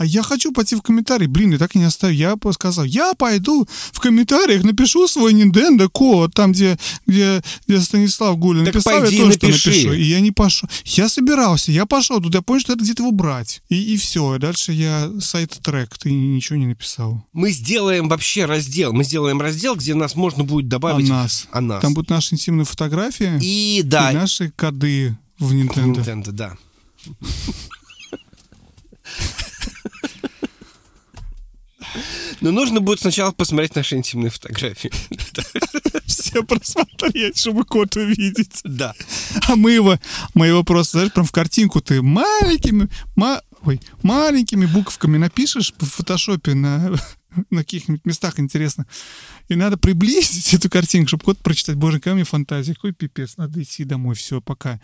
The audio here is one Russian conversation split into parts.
а я хочу пойти в комментарии. Блин, и так и не оставил. Я сказал, я пойду в комментариях, напишу свой Nintendo код, там, где, где, где Станислав Гулин Так написал, пойди я тоже напиши. напишу. И я не пошел. Я собирался, я пошел туда, я понял, что надо где-то его брать. И, и все. Дальше я сайт-трек, ты ничего не написал. Мы сделаем вообще раздел. Мы сделаем раздел, где нас можно будет О добавить нас. о нас. Там будут наши интимные фотографии И да, и наши коды в Nintendo. Nintendo, да. Но нужно будет сначала посмотреть наши интимные фотографии. Все просмотреть, чтобы код увидеть. Да. А мы его, мы его просто, знаешь, прям в картинку ты маленькими, ма, ой, маленькими буквами напишешь в фотошопе на, на каких-нибудь местах интересно. И надо приблизить эту картинку, чтобы код прочитать. Боже, какая у меня фантазия, какой пипец. Надо идти домой, все, пока.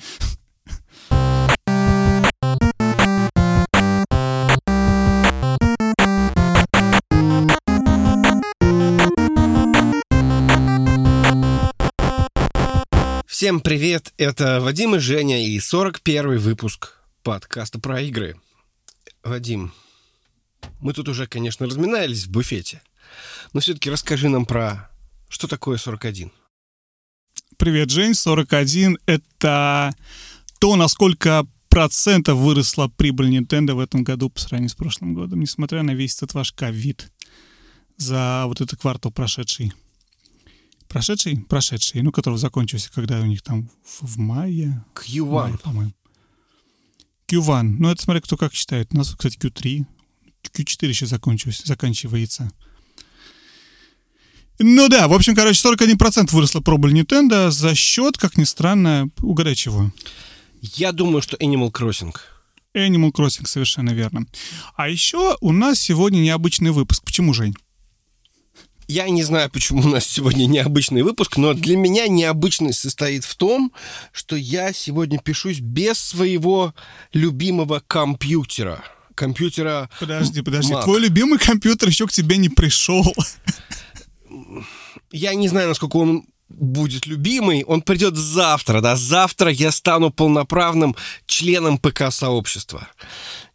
Всем привет, это Вадим и Женя и 41 выпуск подкаста про игры. Вадим, мы тут уже, конечно, разминались в буфете, но все-таки расскажи нам про что такое 41. Привет, Жень, 41 — это то, насколько процентов выросла прибыль Nintendo в этом году по сравнению с прошлым годом, несмотря на весь этот ваш ковид за вот этот квартал прошедший. Прошедший? Прошедший, ну, который закончился, когда у них там в, мае, Q1. мае, по-моему. Q1. Ну, это смотря кто как считает. У нас, кстати, Q3. Q4 еще закончилось, заканчивается. Ну да, в общем, короче, 41% выросла прибыль Nintendo за счет, как ни странно, угадай чего. Я думаю, что Animal Crossing. Animal Crossing, совершенно верно. А еще у нас сегодня необычный выпуск. Почему, Жень? Я не знаю, почему у нас сегодня необычный выпуск, но для меня необычность состоит в том, что я сегодня пишусь без своего любимого компьютера. Компьютера Подожди, подожди. Mac. Твой любимый компьютер еще к тебе не пришел. Я не знаю, насколько он будет любимый. Он придет завтра, да. Завтра я стану полноправным членом ПК-сообщества.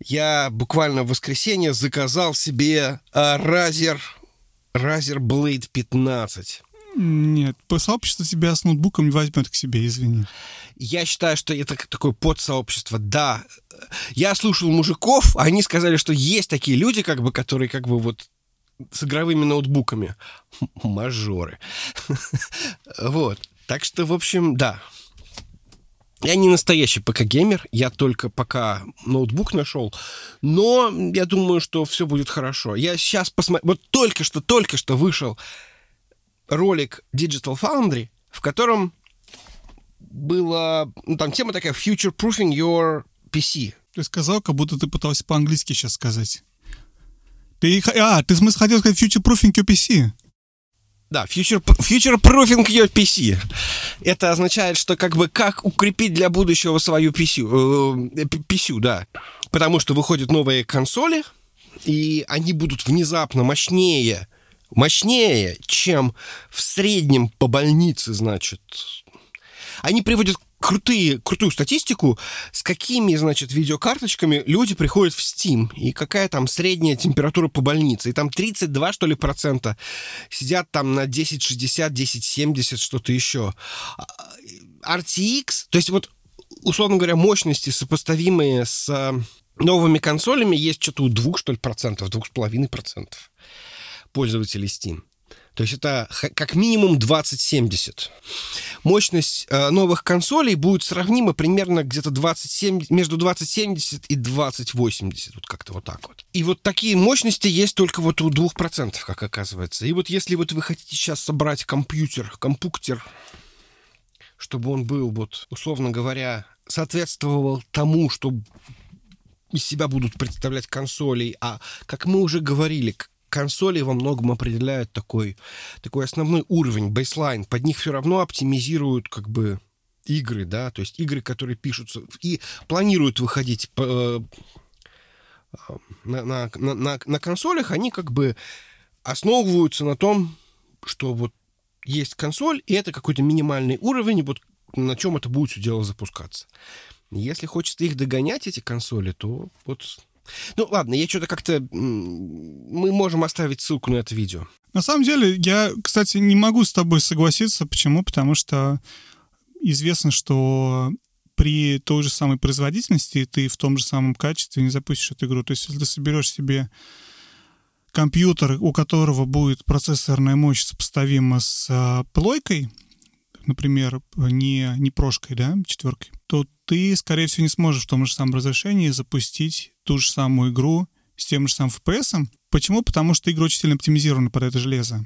Я буквально в воскресенье заказал себе а, Razer, Razer Blade 15. Нет, ПК-сообщество тебя с ноутбуком не возьмет к себе, извини. Я считаю, что это такое подсообщество. Да, я слушал мужиков, а они сказали, что есть такие люди, как бы, которые как бы вот с игровыми ноутбуками. Мажоры. Вот. Так что, в общем, да. Я не настоящий ПК-геймер, я только пока ноутбук нашел, но я думаю, что все будет хорошо. Я сейчас посмотрю, вот только что, только что вышел ролик Digital Foundry, в котором была, ну, там тема такая future-proofing your PC. Ты сказал, как будто ты пытался по-английски сейчас сказать. Ты, а, ты в смысле хотел сказать future-proofing QPC? Да, future, future-proofing your PC. Это означает, что как бы как укрепить для будущего свою PC, э, PC, да. Потому что выходят новые консоли, и они будут внезапно мощнее, мощнее, чем в среднем по больнице, значит. Они приводят крутые, крутую статистику, с какими, значит, видеокарточками люди приходят в Steam, и какая там средняя температура по больнице. И там 32, что ли, процента сидят там на 1060, 1070, что-то еще. А, RTX, то есть вот, условно говоря, мощности, сопоставимые с э, новыми консолями, есть что-то у двух, что ли, процентов, двух с половиной процентов пользователей Steam. То есть это как минимум 2070. Мощность э, новых консолей будет сравнима примерно где-то 27, между 2070 и 2080. Вот как-то вот так вот. И вот такие мощности есть только вот у 2%, как оказывается. И вот если вот вы хотите сейчас собрать компьютер, компуктер, чтобы он был, вот, условно говоря, соответствовал тому, что из себя будут представлять консоли, а, как мы уже говорили, консоли во многом определяют такой, такой основной уровень, бейслайн. Под них все равно оптимизируют как бы игры, да, то есть игры, которые пишутся и планируют выходить по, э, на, на, на, на- консолях, они как бы основываются на том, что вот есть консоль, и это какой-то минимальный уровень, вот на чем это будет все дело запускаться. Если хочется их догонять, эти консоли, то вот Ну ладно, я что-то как-то... Мы можем оставить ссылку на это видео. На самом деле, я, кстати, не могу с тобой согласиться. Почему? Потому что известно, что при той же самой производительности ты в том же самом качестве не запустишь эту игру. То есть, если ты соберешь себе компьютер, у которого будет процессорная мощь сопоставима с а, плойкой, например, не, не прошкой, да, четверкой, то ты, скорее всего, не сможешь в том же самом разрешении запустить ту же самую игру с тем же самым FPS. Почему? Потому что игра очень сильно оптимизирована под это железо.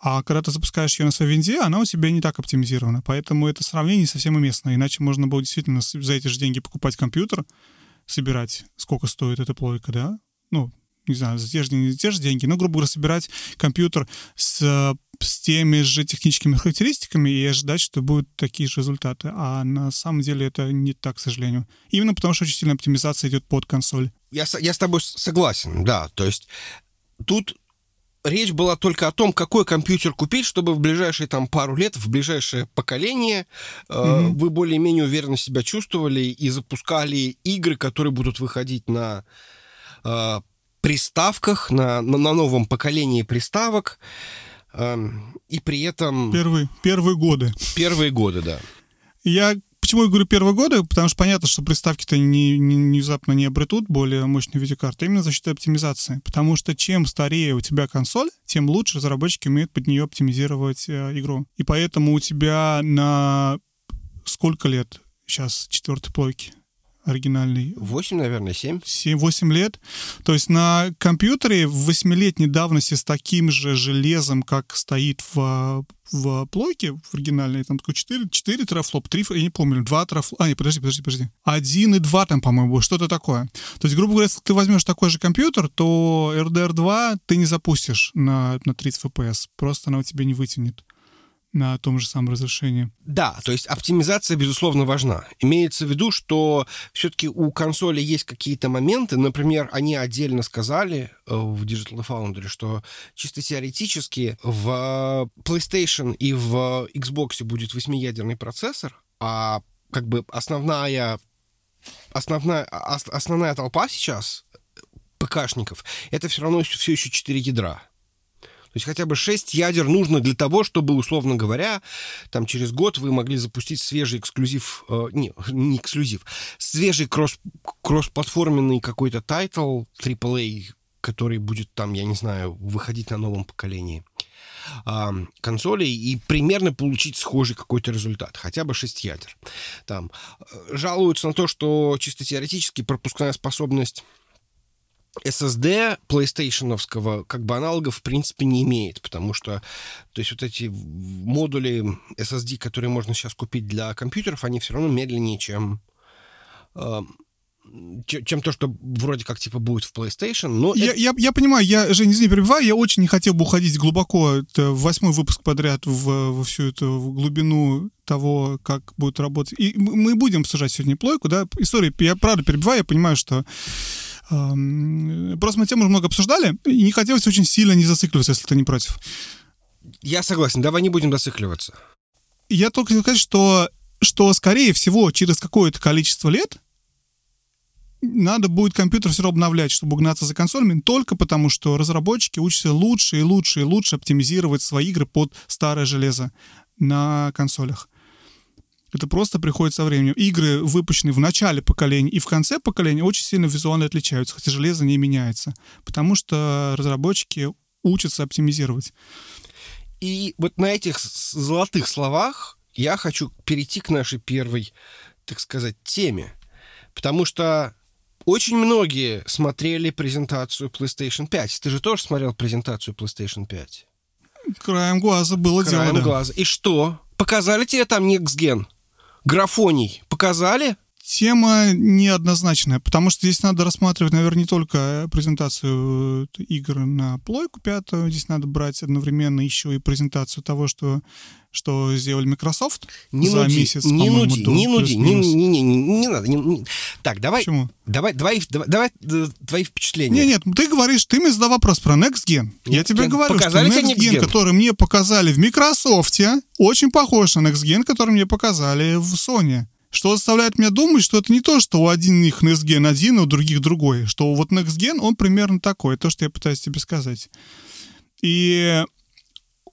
А когда ты запускаешь ее на своей винде, она у тебя не так оптимизирована. Поэтому это сравнение не совсем уместно. Иначе можно было действительно за эти же деньги покупать компьютер, собирать, сколько стоит эта плойка, да? Ну, не знаю, за те же, не те же деньги, но, грубо говоря, собирать компьютер с, с теми же техническими характеристиками и ожидать, что будут такие же результаты. А на самом деле это не так, к сожалению. Именно потому, что очень сильная оптимизация идет под консоль. Я, я с тобой согласен, да. То есть тут речь была только о том, какой компьютер купить, чтобы в ближайшие там пару лет, в ближайшее поколение mm-hmm. вы более-менее уверенно себя чувствовали и запускали игры, которые будут выходить на э, приставках, на, на, на новом поколении приставок. Э, и при этом... Первые, первые годы. Первые годы, да. Я Почему я говорю первые годы? Потому что понятно, что приставки-то не, не, внезапно не обретут более мощную видеокарту именно за счет оптимизации. Потому что чем старее у тебя консоль, тем лучше разработчики умеют под нее оптимизировать э, игру. И поэтому у тебя на сколько лет сейчас четвертой плойки? Оригинальный. 8, наверное, 7. 7 8 лет. То есть на компьютере в 8-летней давности с таким же железом, как стоит в, в плойке в оригинальной, там 4, 4 терафлоп, 3, я не помню, 2 терафлоп, а, нет, подожди, подожди, подожди. 1 и 2 там, по-моему, что-то такое. То есть, грубо говоря, если ты возьмешь такой же компьютер, то RDR 2 ты не запустишь на, на 30 FPS, просто она у тебя не вытянет на том же самом разрешении. Да, то есть оптимизация, безусловно, важна. Имеется в виду, что все-таки у консоли есть какие-то моменты, например, они отдельно сказали э, в Digital Foundry, что чисто теоретически в PlayStation и в Xbox будет восьмиядерный процессор, а как бы основная основная, основная толпа сейчас ПКшников, это все равно все еще 4 ядра. Есть хотя бы 6 ядер нужно для того, чтобы, условно говоря, там через год вы могли запустить свежий эксклюзив, э, не, не эксклюзив, свежий кросс, кроссплатформенный какой-то title AAA, который будет там, я не знаю, выходить на новом поколении консолей и примерно получить схожий какой-то результат, хотя бы 6 ядер. Там э, жалуются на то, что чисто теоретически пропускная способность SSD PlayStation как бы аналогов в принципе не имеет, потому что то есть вот эти модули SSD, которые можно сейчас купить для компьютеров, они все равно медленнее, чем э, чем то, что вроде как типа будет в PlayStation. Но я, это... я, я понимаю, я, Жень, извини, перебиваю, я очень не хотел бы уходить глубоко, это восьмой выпуск подряд в, во всю эту в глубину того, как будет работать. И мы будем обсуждать сегодня плойку, да, истории, я правда перебиваю, я понимаю, что Просто мы тему много обсуждали, и не хотелось очень сильно не зацикливаться, если ты не против. Я согласен, давай не будем зацикливаться. Я только хочу сказать, что, что, скорее всего, через какое-то количество лет надо будет компьютер все равно обновлять, чтобы угнаться за консолями, только потому что разработчики учатся лучше и лучше и лучше оптимизировать свои игры под старое железо на консолях. Это просто приходит со временем. Игры, выпущенные в начале поколения и в конце поколения, очень сильно визуально отличаются, хотя железо не меняется, потому что разработчики учатся оптимизировать. И вот на этих золотых словах я хочу перейти к нашей первой, так сказать, теме. Потому что очень многие смотрели презентацию PlayStation 5. Ты же тоже смотрел презентацию PlayStation 5? Краем глаза было Краем дело, да. глаза. И что? Показали тебе там Next Gen? Графоний показали? Тема неоднозначная, потому что здесь надо рассматривать, наверное, не только презентацию э, игр на плойку пятую, здесь надо брать одновременно еще и презентацию того, что что сделали Microsoft не за нуди, месяц, не нуди, не нуди, не, не, не, не, не надо. Не, не. Так, давай, Почему? давай, давай, давай, давай э, твои впечатления. Нет, нет, ты говоришь, ты мне задал вопрос про Next Gen. Я тебе Gen. говорю, показали что Next, Next Gen, который мне показали в Microsoft, очень похож на Next Gen, который мне показали в Sony. Что заставляет меня думать, что это не то, что у одних Next Gen один, а у других другой. Что вот Next Gen, он примерно такой. То, что я пытаюсь тебе сказать. И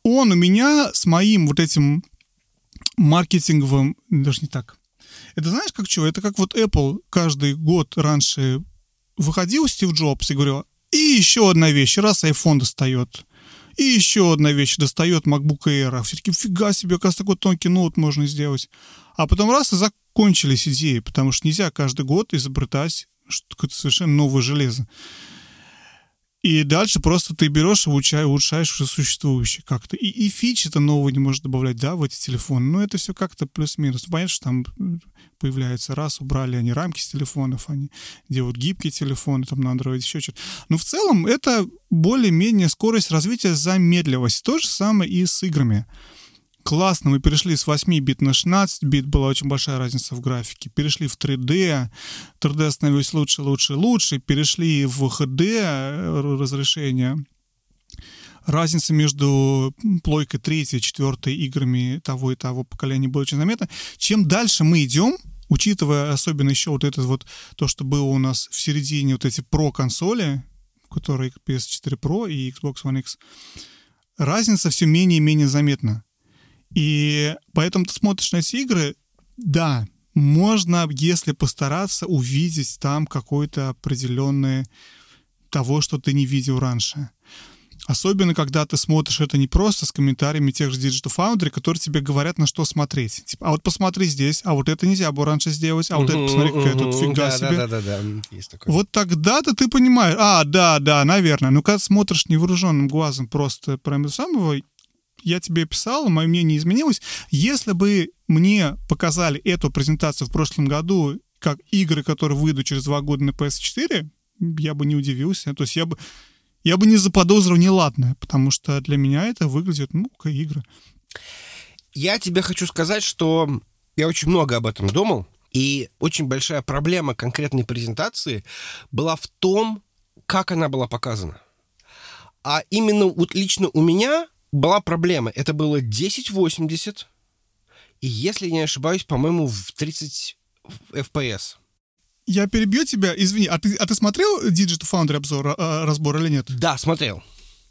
он у меня с моим вот этим маркетинговым... Даже не так. Это знаешь, как что? Это как вот Apple каждый год раньше выходил Стив Джобс и говорил, и еще одна вещь, раз iPhone достает. И еще одна вещь, достает MacBook Air. А все таки фига себе, как такой тонкий ноут можно сделать. А потом раз и закончились идеи, потому что нельзя каждый год изобретать что-то совершенно новое железо. И дальше просто ты берешь и улучшаешь, уже существующие как-то. И, и фичи-то новые не можешь добавлять, да, в эти телефоны. Но это все как-то плюс-минус. Понятно, что там появляется раз, убрали они рамки с телефонов, они делают гибкие телефоны там на Android, еще что-то. Но в целом это более-менее скорость развития замедлилась. То же самое и с играми классно, мы перешли с 8 бит на 16 бит, была очень большая разница в графике. Перешли в 3D, 3D становилось лучше, лучше, лучше. Перешли в HD э, разрешение. Разница между плойкой 3 и 4 играми того и того поколения была очень заметна. Чем дальше мы идем, учитывая особенно еще вот это вот, то, что было у нас в середине вот эти Pro консоли, которые PS4 Pro и Xbox One X, разница все менее и менее заметна. И поэтому ты смотришь на эти игры, да, можно, если постараться, увидеть там какое-то определенное того, что ты не видел раньше. Особенно, когда ты смотришь это не просто с комментариями тех же Digital Foundry, которые тебе говорят, на что смотреть. Типа, а вот посмотри здесь, а вот это нельзя было раньше сделать, а вот это, посмотри, какая тут фига да, себе. Да, да, да, да, есть такое. Вот тогда-то ты понимаешь, а, да, да, наверное. Но когда смотришь невооруженным глазом просто прямо самого, я тебе писал, мое мнение изменилось. Если бы мне показали эту презентацию в прошлом году как игры, которые выйдут через два года на PS4, я бы не удивился. То есть я бы, я бы не заподозрил неладное, потому что для меня это выглядит, ну, как игры. Я тебе хочу сказать, что я очень много об этом думал, и очень большая проблема конкретной презентации была в том, как она была показана. А именно вот лично у меня была проблема. Это было 1080, и если я не ошибаюсь, по-моему, в 30 FPS. Я перебью тебя, извини, а ты, а ты смотрел Digital Foundry обзор, а, разбор или нет? Да, смотрел.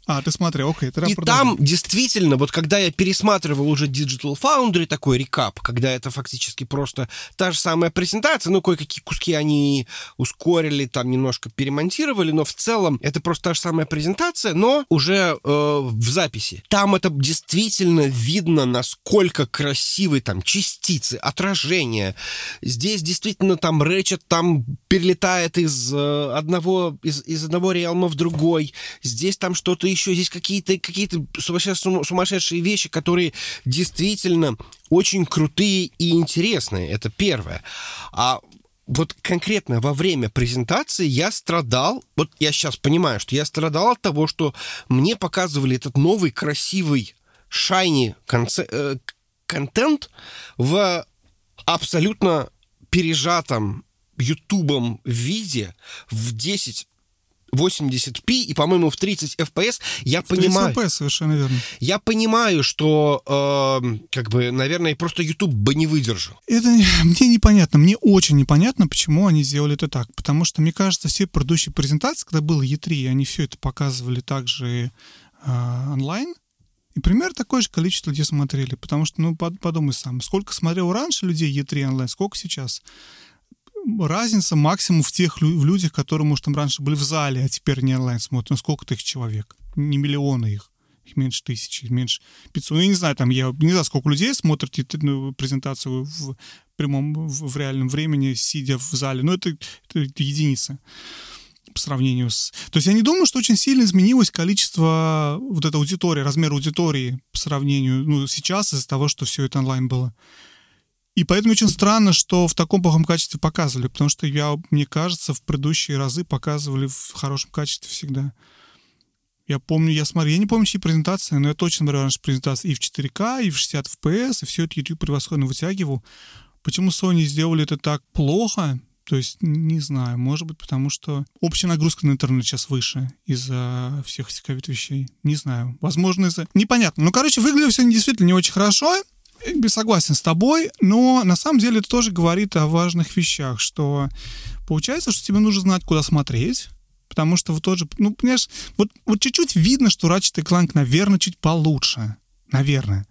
А, ты смотрел, окей. Тогда и продолжим. там действительно, вот когда я пересматривал уже Digital Foundry, такой рекап, когда это фактически просто та же самая презентация, ну, кое-какие куски они ускорили, там немножко перемонтировали, но в целом это просто та же самая презентация, но уже э, в записи. Там это действительно видно, насколько красивые там частицы, отражения. Здесь действительно там Рэчет там перелетает из э, одного из, из одного реалма в другой. Здесь там что-то еще здесь какие-то какие-то сумасшедшие вещи, которые действительно очень крутые и интересные. Это первое. А вот конкретно во время презентации я страдал, вот я сейчас понимаю, что я страдал от того, что мне показывали этот новый красивый шайни э, контент в абсолютно пережатом ютубом виде в 10 80p и, по-моему, в 30 FPS, я в понимаю... 30 FPS, совершенно верно. Я понимаю, что, э, как бы, наверное, просто YouTube бы не выдержал. Это мне непонятно. Мне очень непонятно, почему они сделали это так. Потому что, мне кажется, все предыдущие презентации, когда было E3, они все это показывали также э, онлайн, и примерно такое же количество людей смотрели. Потому что, ну, подумай сам, сколько смотрел раньше людей E3 онлайн, сколько сейчас разница максимум в тех в людях, которые, может, там раньше были в зале, а теперь не онлайн смотрят. Ну, сколько-то их человек? Не миллионы их. Их меньше тысячи, меньше 500. Ну, я не знаю, там, я не знаю, сколько людей смотрят ну, презентацию в прямом, в, реальном времени, сидя в зале. Но это, это, это единица по сравнению с... То есть я не думаю, что очень сильно изменилось количество вот этой аудитории, размер аудитории по сравнению, ну, сейчас из-за того, что все это онлайн было. И поэтому очень странно, что в таком плохом качестве показывали, потому что я, мне кажется, в предыдущие разы показывали в хорошем качестве всегда. Я помню, я смотрю, я не помню, чьи презентации, но я точно смотрел раньше презентации и в 4К, и в 60 FPS, и все это YouTube превосходно вытягивал. Почему Sony сделали это так плохо? То есть, не знаю, может быть, потому что общая нагрузка на интернет сейчас выше из-за всех этих вещей. Не знаю. Возможно, из-за... Непонятно. Ну, короче, выглядело все действительно не очень хорошо. Согласен с тобой, но на самом деле это тоже говорит о важных вещах, что получается, что тебе нужно знать, куда смотреть, потому что вот тоже, ну, понимаешь, вот, вот чуть-чуть видно, что Ratchet Clank, наверное, чуть получше, наверное.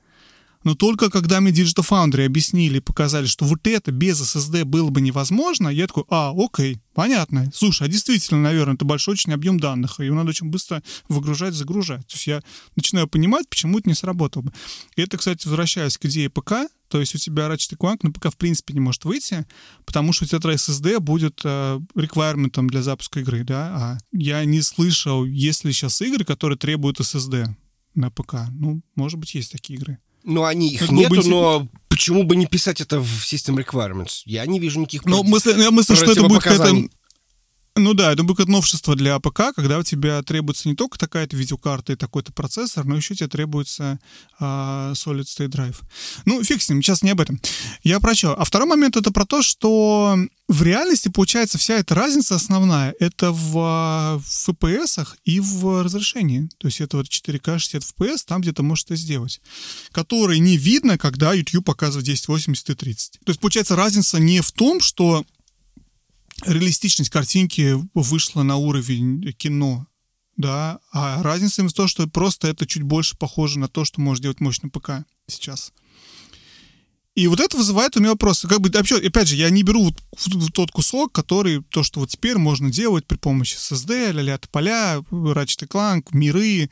Но только когда мне Digital Foundry объяснили показали, что вот это без SSD было бы невозможно, я такой, а, окей, понятно. Слушай, а действительно, наверное, это большой очень объем данных, и его надо очень быстро выгружать, загружать. То есть я начинаю понимать, почему это не сработало бы. И это, кстати, возвращаясь к идее ПК, то есть у тебя Ratchet Clank на ПК в принципе не может выйти, потому что у тебя SSD будет э, requirement ом для запуска игры, да, а я не слышал, есть ли сейчас игры, которые требуют SSD на ПК. Ну, может быть, есть такие игры. Ну, они их нету, быть... но почему бы не писать это в System Requirements? Я не вижу никаких Ну, мысль, я мысль, что это будет какая-то ну да, это будет новшество для ПК, когда у тебя требуется не только такая-то видеокарта и такой-то процессор, но еще тебе требуется а, Solid State Drive. Ну, фиг с ним, сейчас не об этом. Я про что? А второй момент это про то, что в реальности, получается, вся эта разница основная, это в, а, в FPS и в разрешении. То есть это вот 4К 60 FPS, там где-то можешь это сделать. Который не видно, когда YouTube показывает 1080 и 30. То есть, получается, разница не в том, что реалистичность картинки вышла на уровень кино, да, а разница в том, что просто это чуть больше похоже на то, что может делать мощный ПК сейчас. И вот это вызывает у меня вопросы. Как бы, вообще, опять же, я не беру вот, вот тот кусок, который, то, что вот теперь можно делать при помощи SSD, ля-ля поля, Ratchet Clank, миры,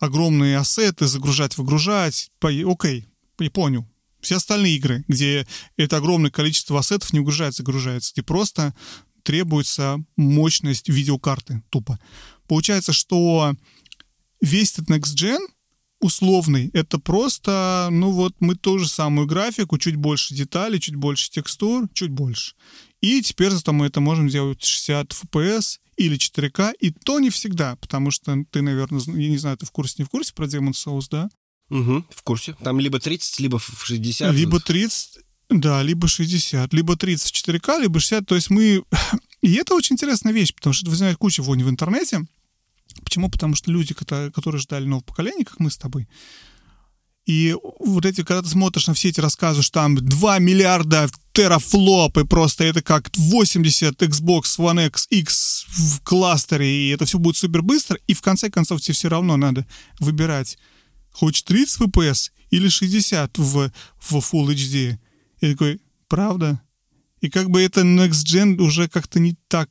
огромные ассеты, загружать, выгружать. По, окей, я понял. Все остальные игры, где это огромное количество ассетов не угружается, загружается, где просто требуется мощность видеокарты тупо. Получается, что весь этот Next Gen условный, это просто, ну вот мы ту же самую графику, чуть больше деталей, чуть больше текстур, чуть больше. И теперь зато мы это можем сделать 60 FPS или 4К, и то не всегда, потому что ты, наверное, я не знаю, ты в курсе, не в курсе про Demon Souls, да? Угу, в курсе. Там либо 30, либо в 60. Либо 30, да, либо 60. Либо 30 в 4К, либо 60. То есть мы... И это очень интересная вещь, потому что возникает куча вони в интернете. Почему? Потому что люди, которые ждали нового поколения, как мы с тобой, и вот эти, когда ты смотришь на все эти рассказы, что там 2 миллиарда терафлоп, и просто это как 80 Xbox One X, X в кластере, и это все будет супер быстро, и в конце концов тебе все равно надо выбирать хочешь 30 FPS или 60 в, в Full HD. Я такой, правда? И как бы это Next Gen уже как-то не так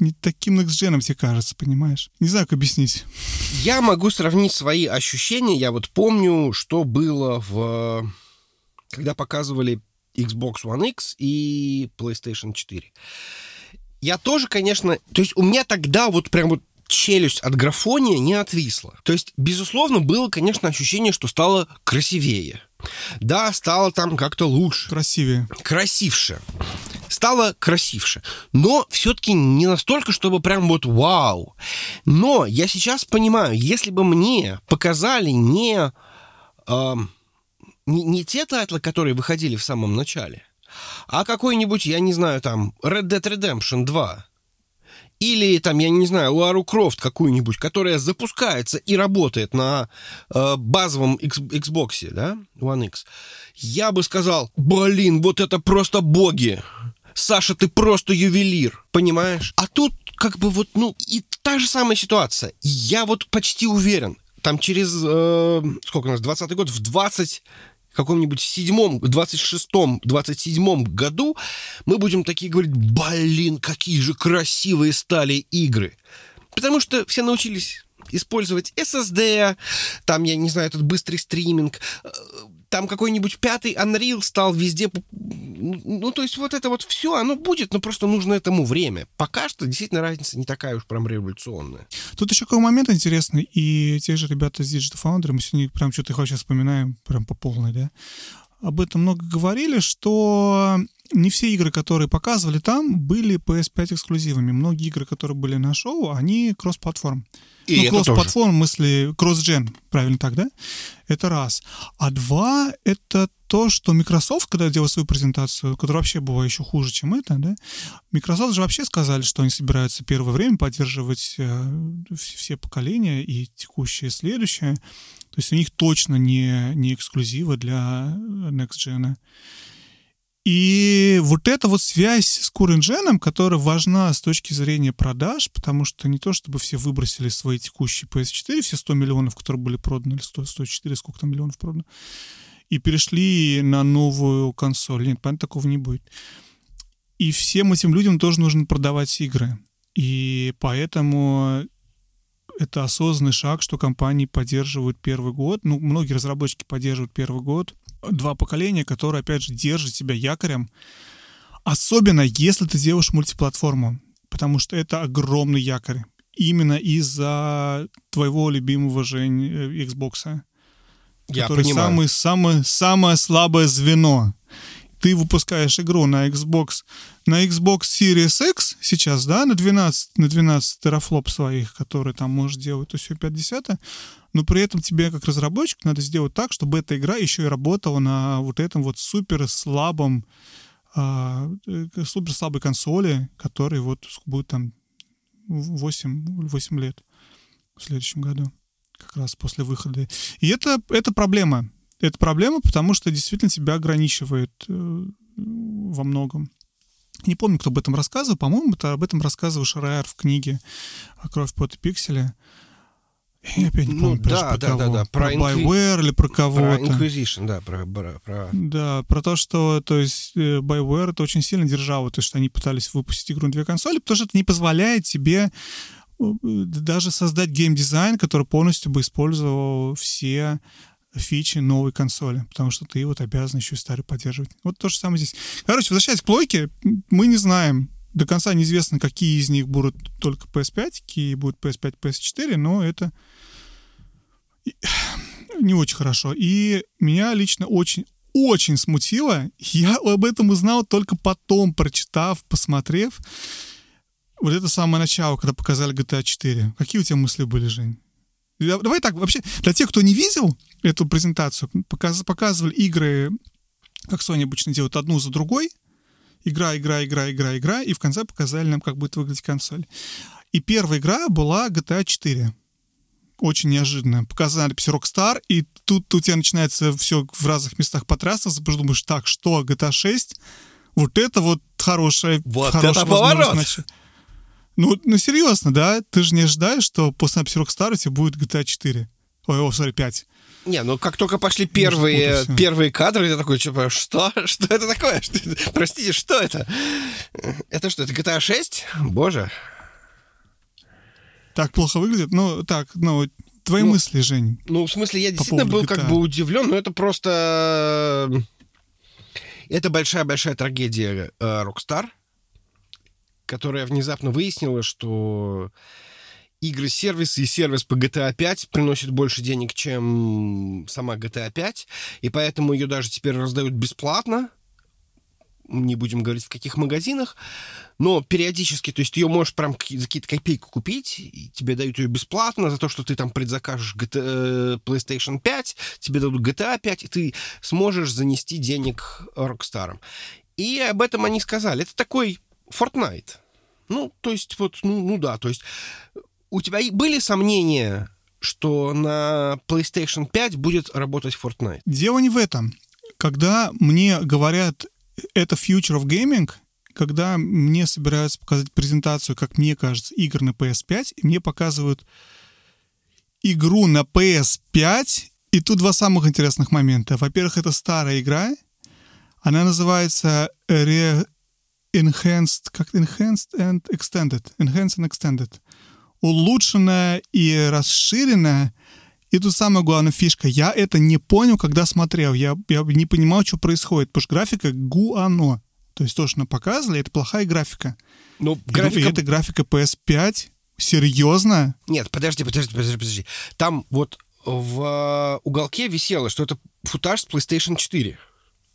не таким Gen тебе кажется, понимаешь? Не знаю, как объяснить. Я могу сравнить свои ощущения. Я вот помню, что было в... Когда показывали Xbox One X и PlayStation 4. Я тоже, конечно... То есть у меня тогда вот прям вот челюсть от графония не отвисла. То есть, безусловно, было, конечно, ощущение, что стало красивее. Да, стало там как-то лучше. Красивее. Красивше. Стало красивше. Но все-таки не настолько, чтобы прям вот вау. Но я сейчас понимаю, если бы мне показали не, э, не, не те title ы, которые выходили в самом начале, а какой-нибудь, я не знаю, там, Red Dead Redemption 2, или там, я не знаю, Лару Крофт какую-нибудь, которая запускается и работает на э, базовом X, Xbox, да, One X, я бы сказал, блин, вот это просто боги. Саша, ты просто ювелир, понимаешь? А тут как бы вот, ну, и та же самая ситуация. Я вот почти уверен, там через, э, сколько у нас, 20 год, в 20 каком-нибудь седьмом, 26-м, 27-м году мы будем такие говорить, блин, какие же красивые стали игры. Потому что все научились использовать SSD, там, я не знаю, этот быстрый стриминг, там какой-нибудь пятый Unreal стал везде... Ну, то есть вот это вот все, оно будет, но просто нужно этому время. Пока что действительно разница не такая уж прям революционная. Тут еще какой момент интересный, и те же ребята с Digital Foundry, мы сегодня прям что-то их вообще вспоминаем прям по полной, да, об этом много говорили, что не все игры, которые показывали там, были PS5 эксклюзивами. Многие игры, которые были на шоу, они кросс-платформ. И ну, кросс-платформ, в смысле, кросс-джен, правильно так, да? Это раз. А два, это то, что Microsoft, когда делал свою презентацию, которая вообще была еще хуже, чем это, да, Microsoft же вообще сказали, что они собираются первое время поддерживать э, все поколения и текущее, и следующее. То есть у них точно не, не эксклюзивы для Next Gen. И вот эта вот связь с CoreEngine, которая важна с точки зрения продаж, потому что не то, чтобы все выбросили свои текущие PS4, все 100 миллионов, которые были проданы, или 100, 104, сколько там миллионов продано, и перешли на новую консоль. Нет, понятно, такого не будет. И всем этим людям тоже нужно продавать игры. И поэтому это осознанный шаг, что компании поддерживают первый год. Ну, многие разработчики поддерживают первый год — два поколения, которые, опять же, держат себя якорем. Особенно, если ты делаешь мультиплатформу, потому что это огромный якорь. Именно из-за твоего любимого, Жень, э, Xbox. Я который понимаю. самый, самый, самое слабое звено. Ты выпускаешь игру на Xbox, на Xbox Series X сейчас, да, на 12, на 12 терафлоп своих, которые там можешь делать, то все 50 но при этом тебе как разработчик надо сделать так, чтобы эта игра еще и работала на вот этом вот супер слабом, а, э, супер слабой консоли, который вот будет там 8, 8 лет в следующем году, как раз после выхода. И это, это проблема. Это проблема, потому что действительно тебя ограничивает э, во многом. Не помню, кто об этом рассказывал. По-моему, это об этом рассказывал Шарайер в книге «Кровь, пот и пиксели». Я опять не помню, Ну, про, да, про да, кого. да, да, Про, про Inquis- BioWare или про Про кого-то. Inquisition, да, про... про, про- Да, про то, что, то есть, э, BioWare это очень сильно держало, то, что они пытались выпустить игру на две консоли, потому что это не позволяет тебе э, даже создать геймдизайн, который полностью бы использовал все фичи новой консоли, потому что ты вот обязан еще и старый поддерживать. Вот то же самое здесь. Короче, возвращаясь к плойке, мы не знаем, до конца неизвестно, какие из них будут только PS5, какие будут PS5, PS4, но это не очень хорошо. И меня лично очень очень смутило. Я об этом узнал только потом, прочитав, посмотрев. Вот это самое начало, когда показали GTA 4. Какие у тебя мысли были, Жень? Да- Давай так, вообще, для тех, кто не видел эту презентацию, показ- показывали игры, как Sony обычно делают, одну за другой. Игра, игра, игра, игра, игра. И в конце показали нам, как будет выглядеть консоль. И первая игра была GTA 4 очень неожиданно. Показали надпись Rockstar, и тут у тебя начинается все в разных местах потрясаться, потому что думаешь, так, что, GTA 6? Вот это вот хорошая, Вот хорошая это возможность поворот! Ну, ну, серьезно, да? Ты же не ожидаешь, что после надписи Rockstar у тебя будет GTA 4. Ой, о, сори, 5. Не, ну как только пошли первые, первые кадры, я такой, типа, что? Что это такое? Что это? Простите, что это? Это что, это GTA 6? Боже. Так плохо выглядит? Ну, так, ну, твои Ну, мысли, Жень. Ну, в смысле, я По действительно был поводу как GTA. бы удивлен, но это просто... Это большая-большая трагедия э, Rockstar, которая внезапно выяснила, что игры-сервисы и сервис по GTA 5 приносят больше денег, чем сама GTA 5, и поэтому ее даже теперь раздают бесплатно, не будем говорить в каких магазинах, но периодически, то есть ее можешь прям за какие-то копейки купить, и тебе дают ее бесплатно за то, что ты там предзакажешь GTA, э, PlayStation 5, тебе дадут GTA 5, и ты сможешь занести денег Rockstar. И об этом они сказали. Это такой Fortnite. Ну, то есть вот, ну, ну да, то есть у тебя были сомнения, что на PlayStation 5 будет работать Fortnite? Дело не в этом. Когда мне говорят, это future of gaming, когда мне собираются показать презентацию, как мне кажется, игр на PS5, и мне показывают игру на PS5, и тут два самых интересных момента. Во-первых, это старая игра, она называется Enhanced, как Enhanced and Extended. Enhanced and Extended. Улучшенная и расширенная. И тут самая главная фишка. Я это не понял, когда смотрел. Я, я не понимал, что происходит. Потому что графика гуано. То есть то, что нам показывали, это плохая графика. Ну, И графика... это графика PS5. Серьезно? Нет, подожди, подожди, подожди, подожди. Там вот в э, уголке висело, что это футаж с PlayStation 4.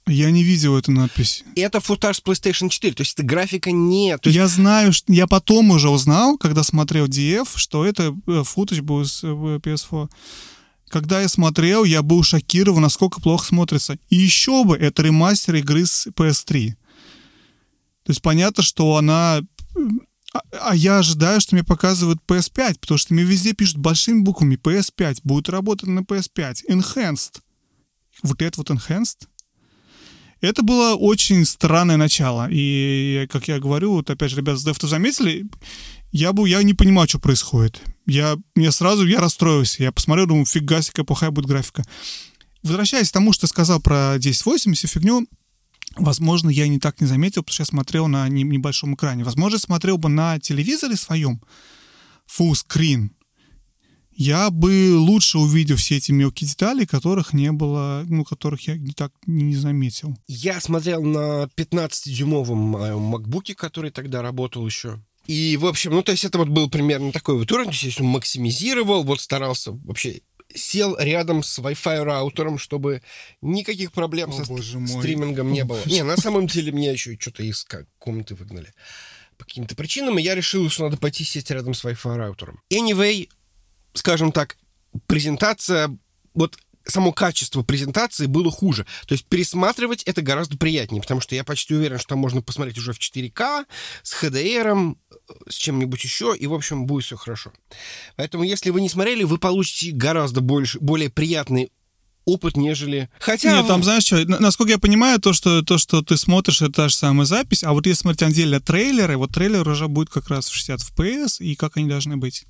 Я не видел эту надпись. Это футаж с PlayStation 4, то есть это графика не... То есть, Я знаю, что я потом уже узнал, когда смотрел DF, что это э, футаж был с э, PS4. когда я смотрел, я был шокирован, насколько плохо смотрится. И еще бы, это ремастер игры с PS3. То есть понятно, что она... А, а я ожидаю, что мне показывают PS5, потому что мне везде пишут большими буквами PS5, будет работать на PS5, Enhanced. Вот это вот Enhanced. Это было очень странное начало. И, как я говорю, вот опять же, ребята с Дефта заметили, я бы, я не понимал, что происходит. Я, мне сразу, я расстроился. Я посмотрел, думаю, фига себе, плохая будет графика. Возвращаясь к тому, что ты сказал про 1080 фигню, возможно, я не так не заметил, потому что я смотрел на небольшом экране. Возможно, смотрел бы на телевизоре своем, full screen, я бы лучше увидел все эти мелкие детали, которых не было, ну, которых я не так не заметил. Я смотрел на 15-дюймовом моем макбуке, который тогда работал еще. И, в общем, ну, то есть это вот был примерно такой вот уровень, то есть он максимизировал, вот старался вообще сел рядом с Wi-Fi раутером, чтобы никаких проблем О, со стримингом не было. Не, на самом деле меня еще что-то из комнаты выгнали по каким-то причинам, и я решил, что надо пойти сесть рядом с Wi-Fi раутером. Anyway, скажем так, презентация, вот само качество презентации было хуже. То есть пересматривать это гораздо приятнее, потому что я почти уверен, что там можно посмотреть уже в 4К, с HDR, с чем-нибудь еще, и, в общем, будет все хорошо. Поэтому, если вы не смотрели, вы получите гораздо больше, более приятный опыт, нежели... Хотя... Нет, там, знаешь что, насколько я понимаю, то что, то, что ты смотришь, это та же самая запись, а вот если смотреть отдельно трейлеры, вот трейлер уже будет как раз в 60 FPS, и как они должны быть.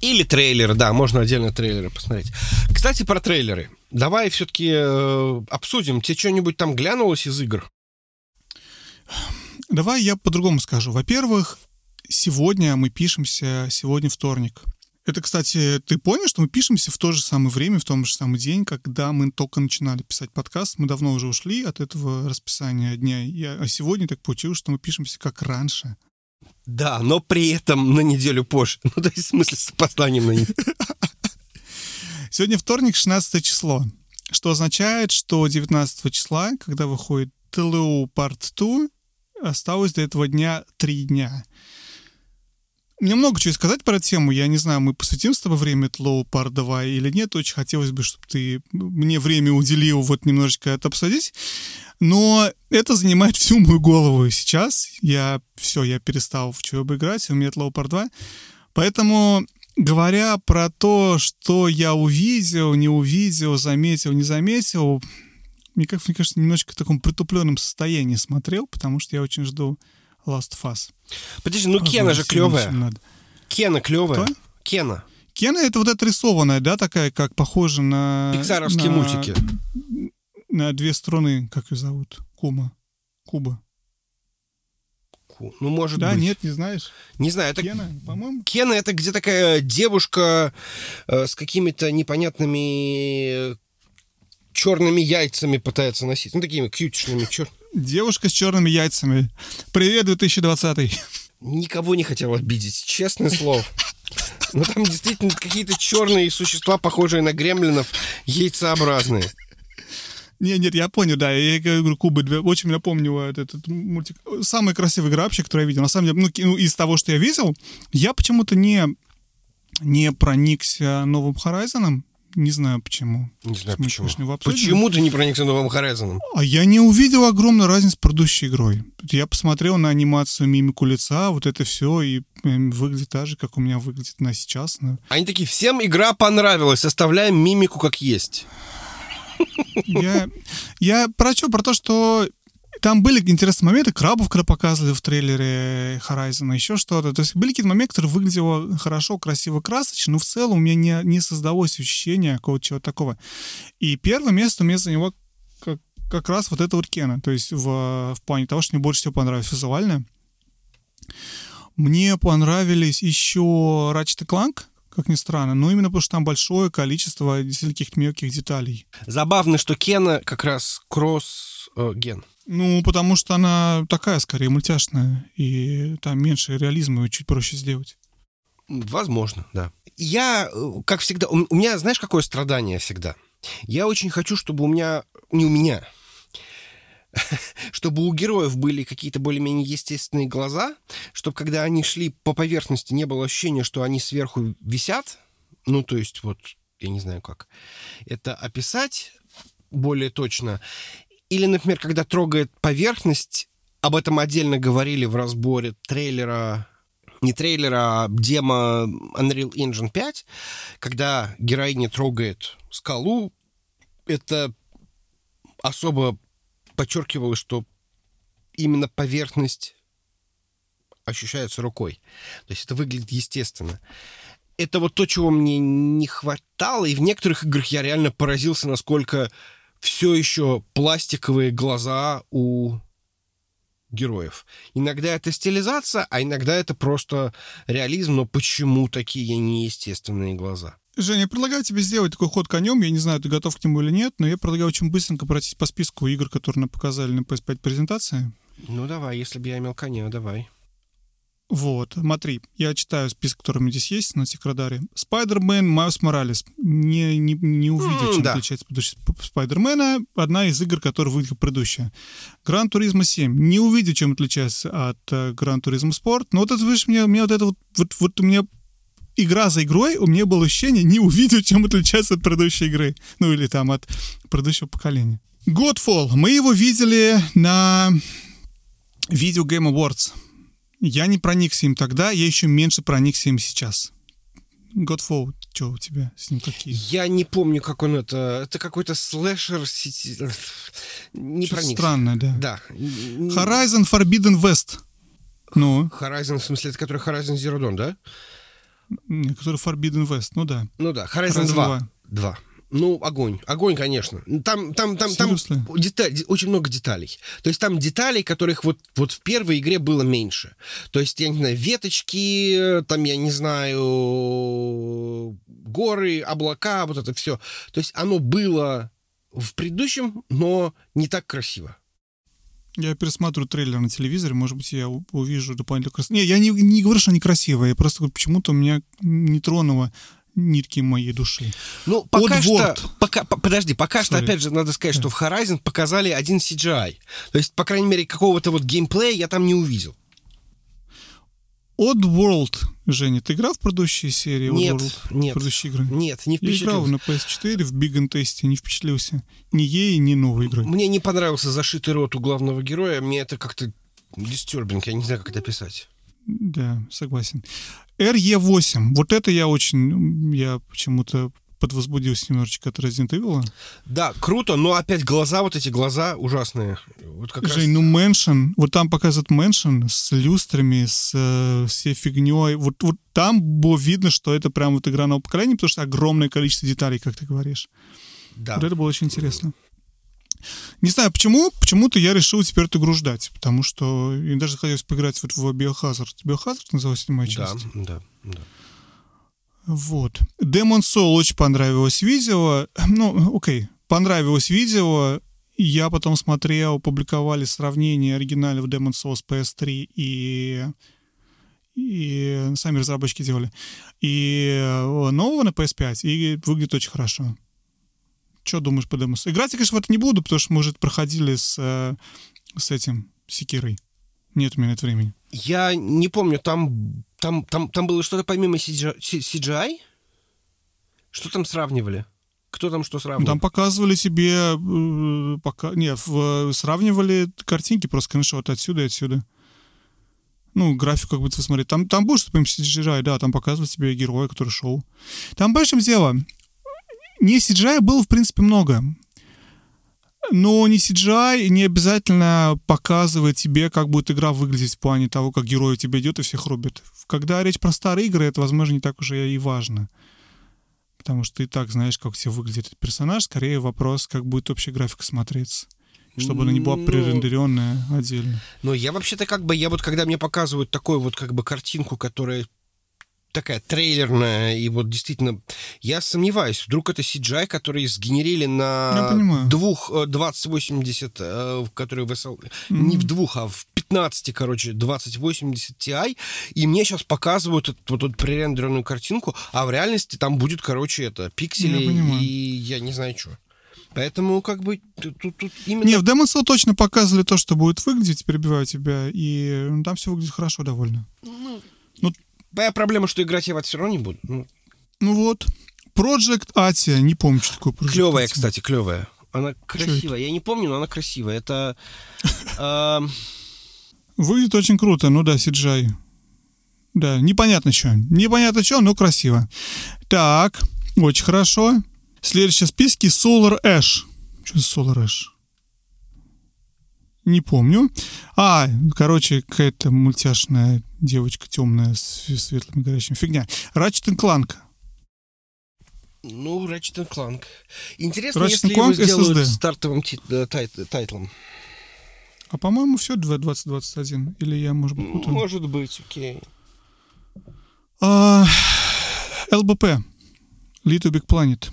Или трейлеры, да, можно отдельно трейлеры посмотреть. Кстати, про трейлеры. Давай все-таки э, обсудим. Тебе что-нибудь там глянулось из игр? Давай я по-другому скажу. Во-первых, сегодня мы пишемся, сегодня вторник. Это, кстати, ты понял, что мы пишемся в то же самое время, в том же самый день, когда мы только начинали писать подкаст. Мы давно уже ушли от этого расписания дня. А сегодня так получилось, что мы пишемся как раньше. Да, но при этом на неделю позже. Ну, то есть, в смысле, с опозданием на неделю. Сегодня вторник, 16 число, что означает, что 19 числа, когда выходит ТЛУ Part 2, осталось до этого дня три дня. Мне много чего сказать про тему. Я не знаю, мы посвятим с тобой время ТЛОУ Part 2 или нет. Очень хотелось бы, чтобы ты мне время уделил вот немножечко это обсудить. Но это занимает всю мою голову сейчас. Я все, я перестал в чего играть, у меня Low Part 2. Поэтому, говоря про то, что я увидел, не увидел, заметил, не заметил, мне, как, мне кажется, немножечко в таком притупленном состоянии смотрел, потому что я очень жду Last Us. Подожди, ну Кена же клевая. Кена клевая. Кто? Кена. Кена это вот эта рисованная, да, такая, как похожа на... Пиксаровские на... мультики на две струны, как ее зовут? Кума. Куба. Ну, может да, быть. Да, нет, не знаешь? Не знаю, это... Кена, по-моему? Кена — это где такая девушка э, с какими-то непонятными черными яйцами пытается носить. Ну, такими кьютишными. Чер... Девушка с черными яйцами. Привет, 2020 Никого не хотел обидеть, честное слово. Но там действительно какие-то черные существа, похожие на гремлинов, яйцеобразные. Нет, нет, я понял, да. Я говорю, Кубы, очень напомню этот, этот мультик. Самый красивый игра вообще, который я видел. На самом деле, ну, ну, из того, что я видел, я почему-то не, не проникся новым Horizon. Не знаю почему. Не знаю Мы, почему. Почему ты не проникся новым Horizon? А я не увидел огромную разницу с предыдущей игрой. Я посмотрел на анимацию, мимику лица, вот это все, и эм, выглядит так же, как у меня выглядит на сейчас. Но... Они такие, всем игра понравилась, оставляем мимику как есть. Я, я про что? Про то, что там были интересные моменты, крабов, когда показывали в трейлере Horizon, еще что-то. То есть были какие-то моменты, которые выглядели хорошо, красиво, красочно, но в целом у меня не, не создалось ощущения какого-то чего такого. И первое место у меня за него как, как раз вот это вот Кена. То есть в, в плане того, что мне больше всего понравилось визуально. Мне понравились еще Ratchet Clank, как ни странно, но именно потому что там большое количество действительно каких-то мелких деталей. Забавно, что Кена как раз кросс-ген. Ну, потому что она такая, скорее, мультяшная, и там меньше реализма, и чуть проще сделать. Возможно, да. Я, э, как всегда, у меня, знаешь, какое страдание всегда? Я очень хочу, чтобы у меня, не у меня, чтобы у героев были какие-то более-менее естественные глаза, чтобы когда они шли по поверхности, не было ощущения, что они сверху висят, ну, то есть вот я не знаю как это описать более точно. Или, например, когда трогает поверхность, об этом отдельно говорили в разборе трейлера не трейлера, а демо Unreal Engine 5, когда героиня трогает скалу, это особо подчеркивало, что именно поверхность ощущается рукой. То есть это выглядит естественно. Это вот то, чего мне не хватало, и в некоторых играх я реально поразился, насколько все еще пластиковые глаза у героев. Иногда это стилизация, а иногда это просто реализм, но почему такие неестественные глаза? Женя, я предлагаю тебе сделать такой ход конем. Я не знаю, ты готов к нему или нет, но я предлагаю очень быстренько пройтись по списку игр, которые нам показали на PS5 презентации. Ну давай, если бы я имел коня, давай. Вот, смотри, я читаю список, который у меня здесь есть на TechRadar е. Spider-Man, Miles Morales. Не, не, не увидел, Mm, чем да. отличается предыдущий Sp- Spider-Man а. Одна из игр, которая выйдет предыдущая. Gran Turismo 7. Не увидел, чем отличается от э, Gran Turismo Sport. Но вот это, видишь, мне, мне вот это вот, вот, вот у меня игра за игрой, у меня было ощущение, не увидел, чем отличается от предыдущей игры. Ну, или там от предыдущего поколения. Godfall. Мы его видели на Video Game Awards. Я не проникся им тогда, я еще меньше проникся им сейчас. Godfall, что у тебя с ним какие? Я не помню, как он это... Это какой-то слэшер... сети- Не Что-то проникся. странное, да. Да. Horizon Forbidden West. Ну, Horizon, в смысле, это который Horizon Zero Dawn, да? который Forbidden West, ну да. Ну да, Horizon, Horizon 2. 2. 2. Ну, огонь. Огонь, конечно. Там, там, там, там деталь- де- очень много деталей. То есть там деталей, которых вот, вот в первой игре было меньше. То есть, я не знаю, веточки, там, я не знаю, горы, облака, вот это все. То есть оно было в предыдущем, но не так красиво. Я пересматриваю трейлер на телевизоре, может быть, я увижу дополнительную красоту. Не, я не, не говорю, что они красивые, я просто почему-то у меня не тронуло нитки моей души. Ну, пока Oddworld. что... Пока, по- подожди, пока что, Sorry. опять же, надо сказать, что в Horizon показали один CGI. То есть, по крайней мере, какого-то вот геймплея я там не увидел. Oddworld, Женя, ты играл в предыдущие серии Нет, Oddworld? нет. Предыдущие игры? Нет, не Я играл впечатлился. на PS4 в Big and Tasty, не впечатлился. Ни ей, ни новой игрой. Мне не понравился зашитый рот у главного героя. Мне это как-то disturbing, я не знаю, как это описать. Да, согласен. RE8. Вот это я очень... Я почему-то подвозбудился немножечко от Resident Evil. Да, круто, но опять глаза, вот эти глаза ужасные. Вот как раз... Жень, ну Mansion, вот там показывают mansion с люстрами, с э, всей фигней. Вот, вот там было видно, что это прям вот игра нового поколения, потому что огромное количество деталей, как ты говоришь. Да. Вот это было очень интересно. Не знаю, почему, почему-то я решил теперь эту игру ждать, потому что мне даже хотелось поиграть вот в Biohazard. Biohazard называлась седьмая Да, часть? да, да. Вот. Demon Soul очень понравилось видео. Ну, окей, понравилось видео. Я потом смотрел, публиковали сравнение оригинального Demon Soul с PS3 и и сами разработчики делали. И э, нового на PS5, и выглядит очень хорошо. Что думаешь по Soul? Играть я, конечно, в это не буду, потому что мы уже проходили с, э, с этим, Секирой. Нет у меня нет времени. Я не помню, там, там, там, там было что-то помимо CGI? Что там сравнивали? Кто там что сравнивал? Там показывали тебе, э, пока, нет, в- сравнивали картинки просто, конечно, вот отсюда и отсюда. Ну, графику как будто вы смотрели. Там, там будет что-то помимо CGI, да, там показывают тебе героя, который шел. Там, чем дело? Не CGI было, в принципе, много. Но не CGI не обязательно показывает тебе, как будет игра выглядеть в плане того, как герой у тебя идет и всех рубит. Когда речь про старые игры, это, возможно, не так уже и важно. Потому что ты и так знаешь, как тебе выглядит этот персонаж. Скорее вопрос, как будет общая графика смотреться. Чтобы она не была Ну, пререндеренная отдельно. Но я вообще-то как бы, я вот когда мне показывают такую вот как бы картинку, которая такая трейлерная, и вот действительно, я сомневаюсь, вдруг это CGI, который сгенерили на двух э, 2080, э, которые в SL... не в двух, а в 15, короче, 2080 Ti, и мне сейчас показывают эту, вот эту пререндеренную картинку, а в реальности там будет, короче, это, пиксели, Я понимаю. и я не знаю что. Поэтому, как бы, тут, тут- именно... Не, в Demon Soul точно показывали то, что будет выглядеть, перебиваю тебя, и ну, там все выглядит хорошо довольно. Моя проблема, что играть я в это все равно не буду. Ну, Ну вот. Project Atia, не помню, что такое Project Клевая, Atia. кстати, клевая. Она красивая. Я не помню, но она красивая. Это... эм, Выглядит очень круто, ну да, CGI. Да, непонятно что. Непонятно что, но красиво. Так, очень хорошо. Следующий в списке Solar Ash. Что за Solar Ash? Не помню. А, короче, какая-то мультяшная девочка темная с светлыми горящими. Фигня. Ratchet Clank. Ну, Ratchet Clank. Интересно, Ratchet если его Clank сделают SSD. стартовым ти- э, тай- тайтлом. А по-моему, все 2021. Или я, может быть, путаю. Может быть, окей. А, ЛБП. Little Big Planet.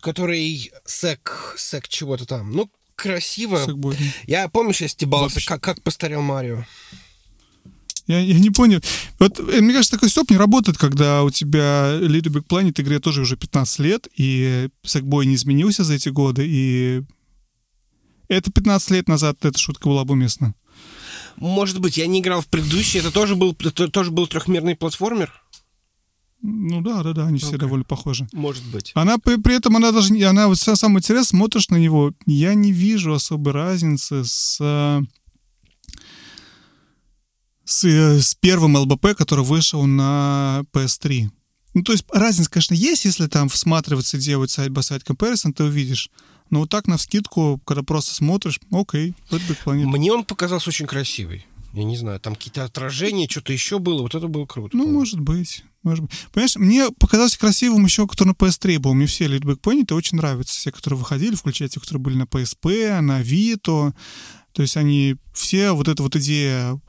Который сек, сек чего-то там. Ну, красиво. Сэкбой. Я, помнишь, я стебался, Вообще. как, как постарел Марио. Я, я не понял. Вот, э, мне кажется, такой стоп не работает, когда у тебя Little Big Planet игре тоже уже 15 лет, и Sackboy не изменился за эти годы, и это 15 лет назад эта шутка была бы уместна. Может быть, я не играл в предыдущий. Это тоже был, это тоже был трехмерный платформер? Ну да, да, да, они все Окей. довольно похожи. Может быть. Она при, при этом, она даже, она вот са- самый интерес, смотришь на него, я не вижу особой разницы с, с, э, с первым ЛБП, который вышел на PS3. Ну, то есть разница, конечно, есть, если там всматриваться, делать сайт-by-сайт comparison, ты увидишь. Но вот так, на вскидку, когда просто смотришь, окей, Big Planet. Мне он показался очень красивый. Я не знаю, там какие-то отражения, что-то еще было. Вот это было круто. Ну, по-моему. может быть. Может быть. Понимаешь, мне показался красивым еще, который на PS3 был. Мне все Big Planet очень нравятся. Все, которые выходили, включая те, которые были на PSP, на Vita. То есть они все, вот эта вот идея,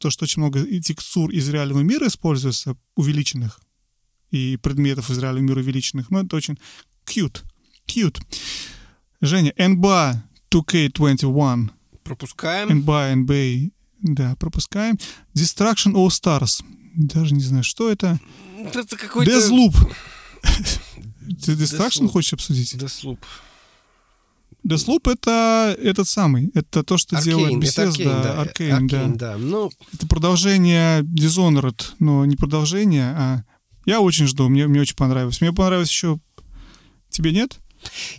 то, что очень много текстур из реального мира используется, увеличенных, и предметов из реального мира увеличенных, ну, это очень cute. Cute. Женя, NBA 2K21. Пропускаем. NBA, NBA, да, пропускаем. Destruction All Stars. Даже не знаю, что это. Это какой-то... Deathloop. Ты Destruction Deathloop. хочешь обсудить? Deathloop. Deathloop — это этот самый. Это то, что делает Arcane, это Bethesda. Да. Arcane, да. Да. Ну, Это продолжение Dishonored, но не продолжение, а... Я очень жду, мне, мне очень понравилось. Мне понравилось еще... Тебе нет?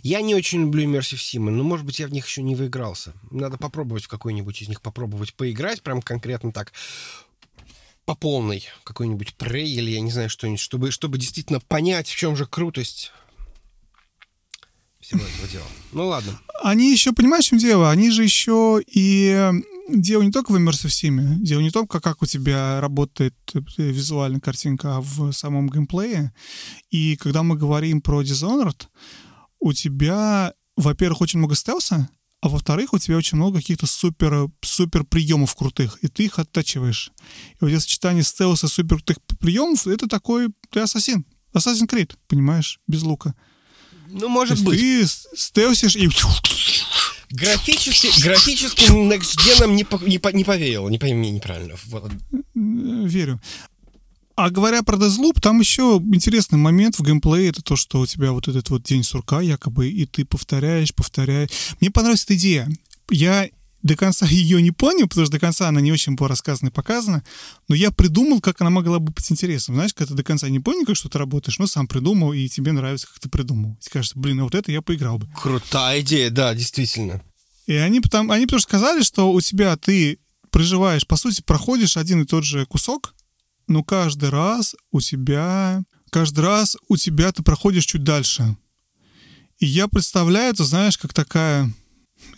Я не очень люблю Immersive Sim, но, может быть, я в них еще не выигрался. Надо попробовать в какой-нибудь из них попробовать поиграть, прям конкретно так по полной какой-нибудь Prey или я не знаю что-нибудь, чтобы, чтобы действительно понять, в чем же крутость всего этого дела. Ну ладно. Они еще, понимаешь, в чем дело? Они же еще и э, дело не только в Immersive Sim, дело не только, как у тебя работает э, визуальная картинка, а в самом геймплее. И когда мы говорим про Dishonored, у тебя, во-первых, очень много стелса, а во-вторых, у тебя очень много каких-то супер, супер приемов крутых, и ты их оттачиваешь. И вот это сочетание стелса и супер крутых приемов, это такой, ты ассасин. Assassin's Creed, понимаешь, без лука. Ну, может быть. ты стелсишь и Графически, графически Next Gen не, по- не, по- не поверил, не пойми меня неправильно. Вот. Э, верю. А говоря про Deathloop, там еще интересный момент в геймплее, это то, что у тебя вот этот вот день сурка якобы, и ты повторяешь, повторяешь. Мне понравилась эта идея. Я до конца ее не понял, потому что до конца она не очень была рассказана и показана, но я придумал, как она могла бы быть интересна. Знаешь, когда ты до конца не понял, как что ты работаешь, но сам придумал, и тебе нравится, как ты придумал. И кажется, блин, а вот это я поиграл бы. Крутая идея, да, действительно. И они потом, они потому что сказали, что у тебя ты проживаешь, по сути, проходишь один и тот же кусок, но каждый раз у тебя, каждый раз у тебя ты проходишь чуть дальше. И я представляю, ты знаешь, как такая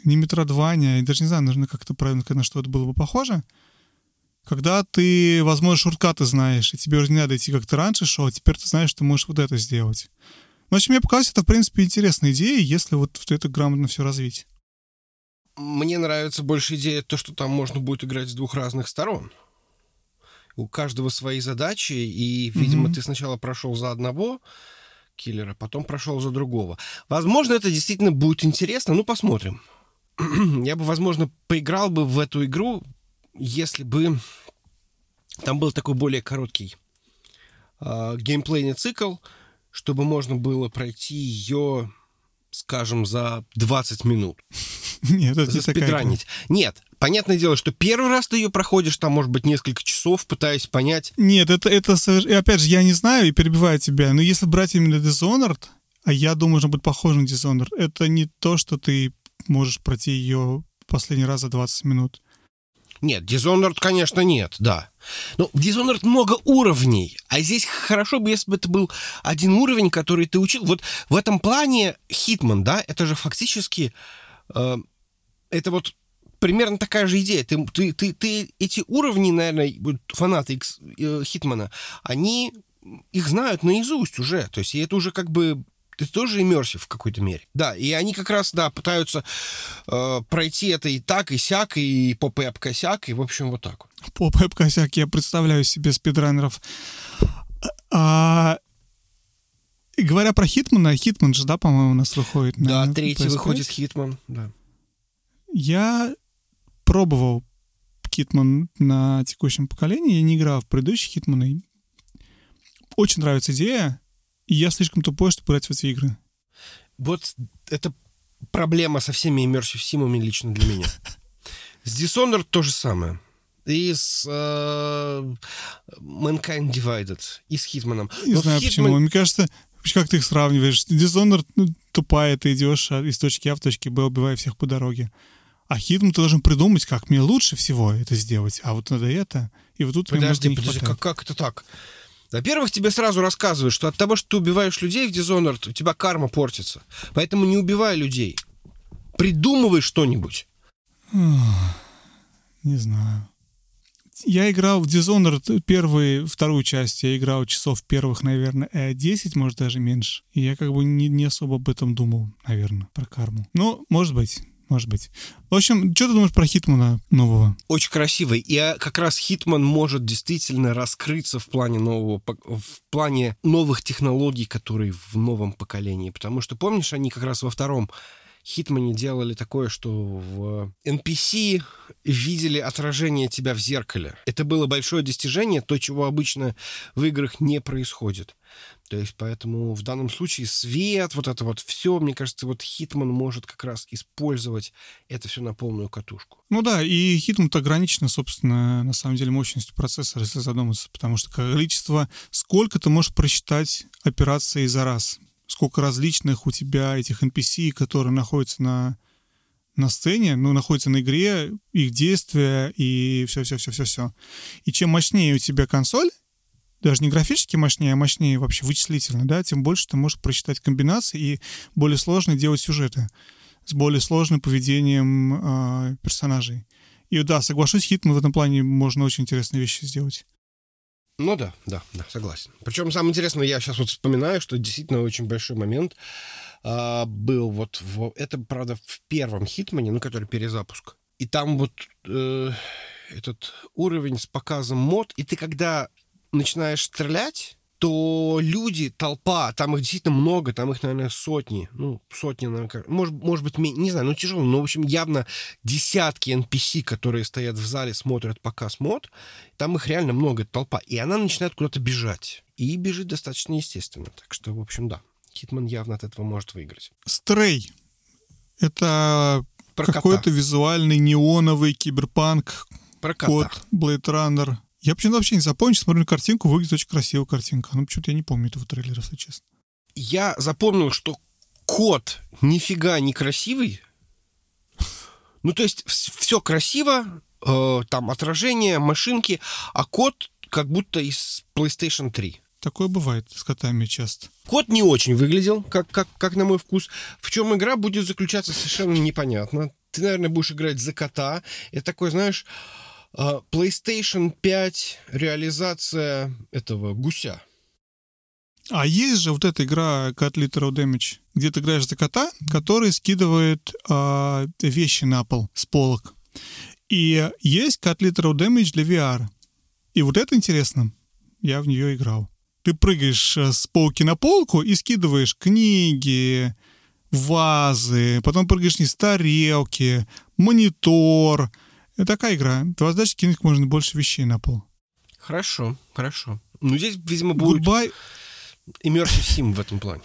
не метродвания, я даже не знаю, нужно как-то правильно, на что это было бы похоже. Когда ты, возможно, шорткаты знаешь, и тебе уже не надо идти, как ты раньше шел, а теперь ты знаешь, что можешь вот это сделать. Ну, в общем, мне показалось, это, в принципе, интересная идея, если вот это грамотно все развить. Мне нравится больше идея то, что там можно будет играть с двух разных сторон. У каждого свои задачи, и, видимо, Мгм. ты сначала прошел за одного киллера, потом прошел за другого. Возможно, это действительно будет интересно, ну, посмотрим. Я бы, возможно, поиграл бы в эту игру, если бы там был такой более короткий э, геймплейный цикл, чтобы можно было пройти ее, скажем, за 20 минут. Нет, это не заспидранить. Нет, понятное дело, что первый раз ты ее проходишь, там, может быть, несколько часов, пытаясь понять. Нет, это, это и опять же, я не знаю и перебиваю тебя, но если брать именно Dishonored, а я думаю, что будет похоже на Dishonored, это не то, что ты можешь пройти ее последний раз за 20 минут. Нет, Dishonored, конечно, нет, да. Но в Dishonored много уровней, а здесь хорошо бы, если бы это был один уровень, который ты учил. Вот в этом плане Hitman, да, это же фактически... э, это вот примерно такая же идея. Ты, ты, ты, ты эти уровни, наверное, фанаты Икс- э, Хитмана, они их знают наизусть уже. То есть и это уже как бы это тоже иммерсив в какой-то мере. Да, и они как раз, да, пытаются э, пройти это и так, и сяк, и по пэп косяк, и, в общем, вот так вот. По Пеп Косяк я представляю себе speedrunner ов. А, и говоря про Hitman а, Hitman же, да, по-моему, у нас выходит на Да, третий PS5. выходит Hitman, да. Я пробовал Hitman на текущем поколении, я не играл в предыдущие Hitman ы. Очень нравится идея, и я слишком тупой, чтобы играть в эти игры. Вот это проблема со всеми immersive симами лично для меня. С Dishonored то же самое. И с э, Mankind Divided, и с Хитманом. Не Но знаю Hitman- почему. Мне кажется, как ты их сравниваешь? Dishonored ну, тупая, ты идешь а, из точки А в точке Б, убивая всех по дороге. А Хитман ты должен придумать, как мне лучше всего это сделать. А вот надо это. И вот тут Подожди, подожди, как, как это так? Во-первых, тебе сразу рассказывают, что от того, что ты убиваешь людей в Dishonored, у тебя карма портится. Поэтому не убивай людей. Придумывай что-нибудь. Не знаю. Я играл в Dishonored первую, вторую часть. Я играл часов первых, наверное, э, 10, может, даже меньше. И я как бы не, не особо об этом думал, наверное, про карму. Ну, может быть, может быть. В общем, что ты думаешь про Хитмана нового? Очень красивый. И а, как раз Хитман может действительно раскрыться в плане нового, в плане новых технологий, которые в новом поколении. Потому что, помнишь, они как раз во втором Хитмане делали такое, что в NPC видели отражение тебя в зеркале. Это было большое достижение, то, чего обычно в играх не происходит. То есть, поэтому в данном случае свет, вот это вот все, мне кажется, вот Хитман может как раз использовать это все на полную катушку. Ну да, и Хитман ограничено, собственно, на самом деле, мощностью процессора, если задуматься, потому что количество, сколько ты можешь просчитать операций за раз, сколько различных у тебя этих NPC, которые находятся на, на сцене, ну, находятся на игре, их действия и все-все-все-все-все. И чем мощнее у тебя консоль, даже не графически мощнее, а мощнее вообще вычислительно, да, тем больше ты можешь просчитать комбинации и более сложно делать сюжеты с более сложным поведением э, персонажей. И да, соглашусь, Хитман в этом плане можно очень интересные вещи сделать. Ну да, да, да, согласен. Причем самое интересное, я сейчас вот вспоминаю, что действительно очень большой момент а, был вот в, это, правда, в первом Хитмане, ну, который перезапуск. И там вот э, этот уровень с показом мод, и ты когда начинаешь стрелять, то люди, толпа, там их действительно много, там их, наверное, сотни, ну, сотни, наверное, может, может быть, не знаю, ну, тяжело, но, в общем, явно десятки NPC, которые стоят в зале, смотрят показ мод, там их реально много, эта толпа, и она начинает куда-то бежать, и бежит достаточно естественно, так что, в общем, да, Хитман явно от этого может выиграть. Стрей. Это какой-то визуальный неоновый киберпанк, Про кота. код, Blade Runner. Я почему-то вообще не запомнил, смотрю на картинку, выглядит очень красивая картинка. Ну, почему-то я не помню этого трейлера, если честно. Я запомнил, что кот нифига не красивый. Ну, то есть все красиво, э, там отражение, машинки, а кот как будто из PlayStation 3. Такое бывает с котами часто. Кот не очень выглядел, как, как, как на мой вкус. В чем игра будет заключаться, совершенно непонятно. Ты, наверное, будешь играть за кота. Это такой, знаешь, PlayStation 5 реализация этого гуся. А есть же вот эта игра Cat Literal Damage, где ты играешь за кота, который скидывает а, вещи на пол с полок. И есть Cat Literal Damage для VR. И вот это интересно. Я в нее играл. Ты прыгаешь э, с полки на полку и скидываешь книги, вазы, потом прыгаешь вниз тарелки, монитор. Это такая игра. Твоя задача кинуть можно больше вещей на пол. Хорошо, хорошо. Ну, здесь, видимо, будет Goodbye, immersive sim в этом плане.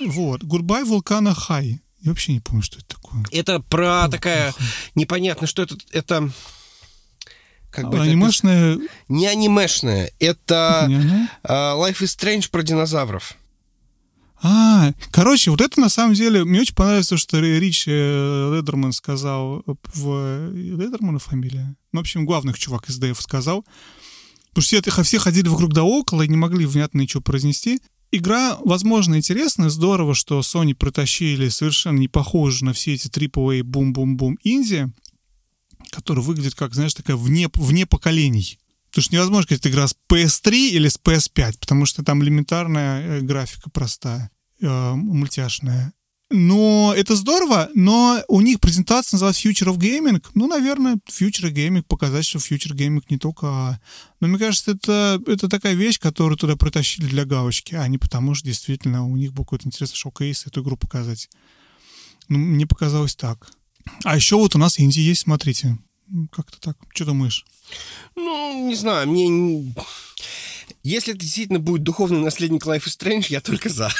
Вот. Goodbye Volcano High. Я вообще не помню, что это такое. Это про такая непонятно, что это. Это как бы анимешная... Это, не анимешная, это не uh, Life is Strange про динозавров. А, короче, вот это на самом деле, мне очень понравилось то, что Рич э, Ледерман сказал в... Ледермана фамилия? Ну, в общем, главных чувак из ДФ сказал. Потому что все, все ходили вокруг да около и не могли внятно ничего произнести. Игра, возможно, интересная, здорово, что Sony протащили совершенно не похожую на все эти AAA бум-бум-бум инди, которая выглядит как, знаешь, такая вне, вне поколений. Потому что невозможно сказать, игра с PS3 или с PS5, потому что там элементарная э, графика простая, э, мультяшная. Но это здорово, но у них презентация называется Future of Gaming. Ну, наверное, Future Gaming, показать, что Future Gaming не только... А. Но мне кажется, это, это такая вещь, которую туда протащили для галочки, а не потому, что действительно у них был какой-то интересный шоу-кейс эту игру показать. Ну, мне показалось так. А еще вот у нас Инди есть, смотрите. Как-то так. Что думаешь? Ну, не знаю, мне... Если это действительно будет духовный наследник Life is Strange, я только за.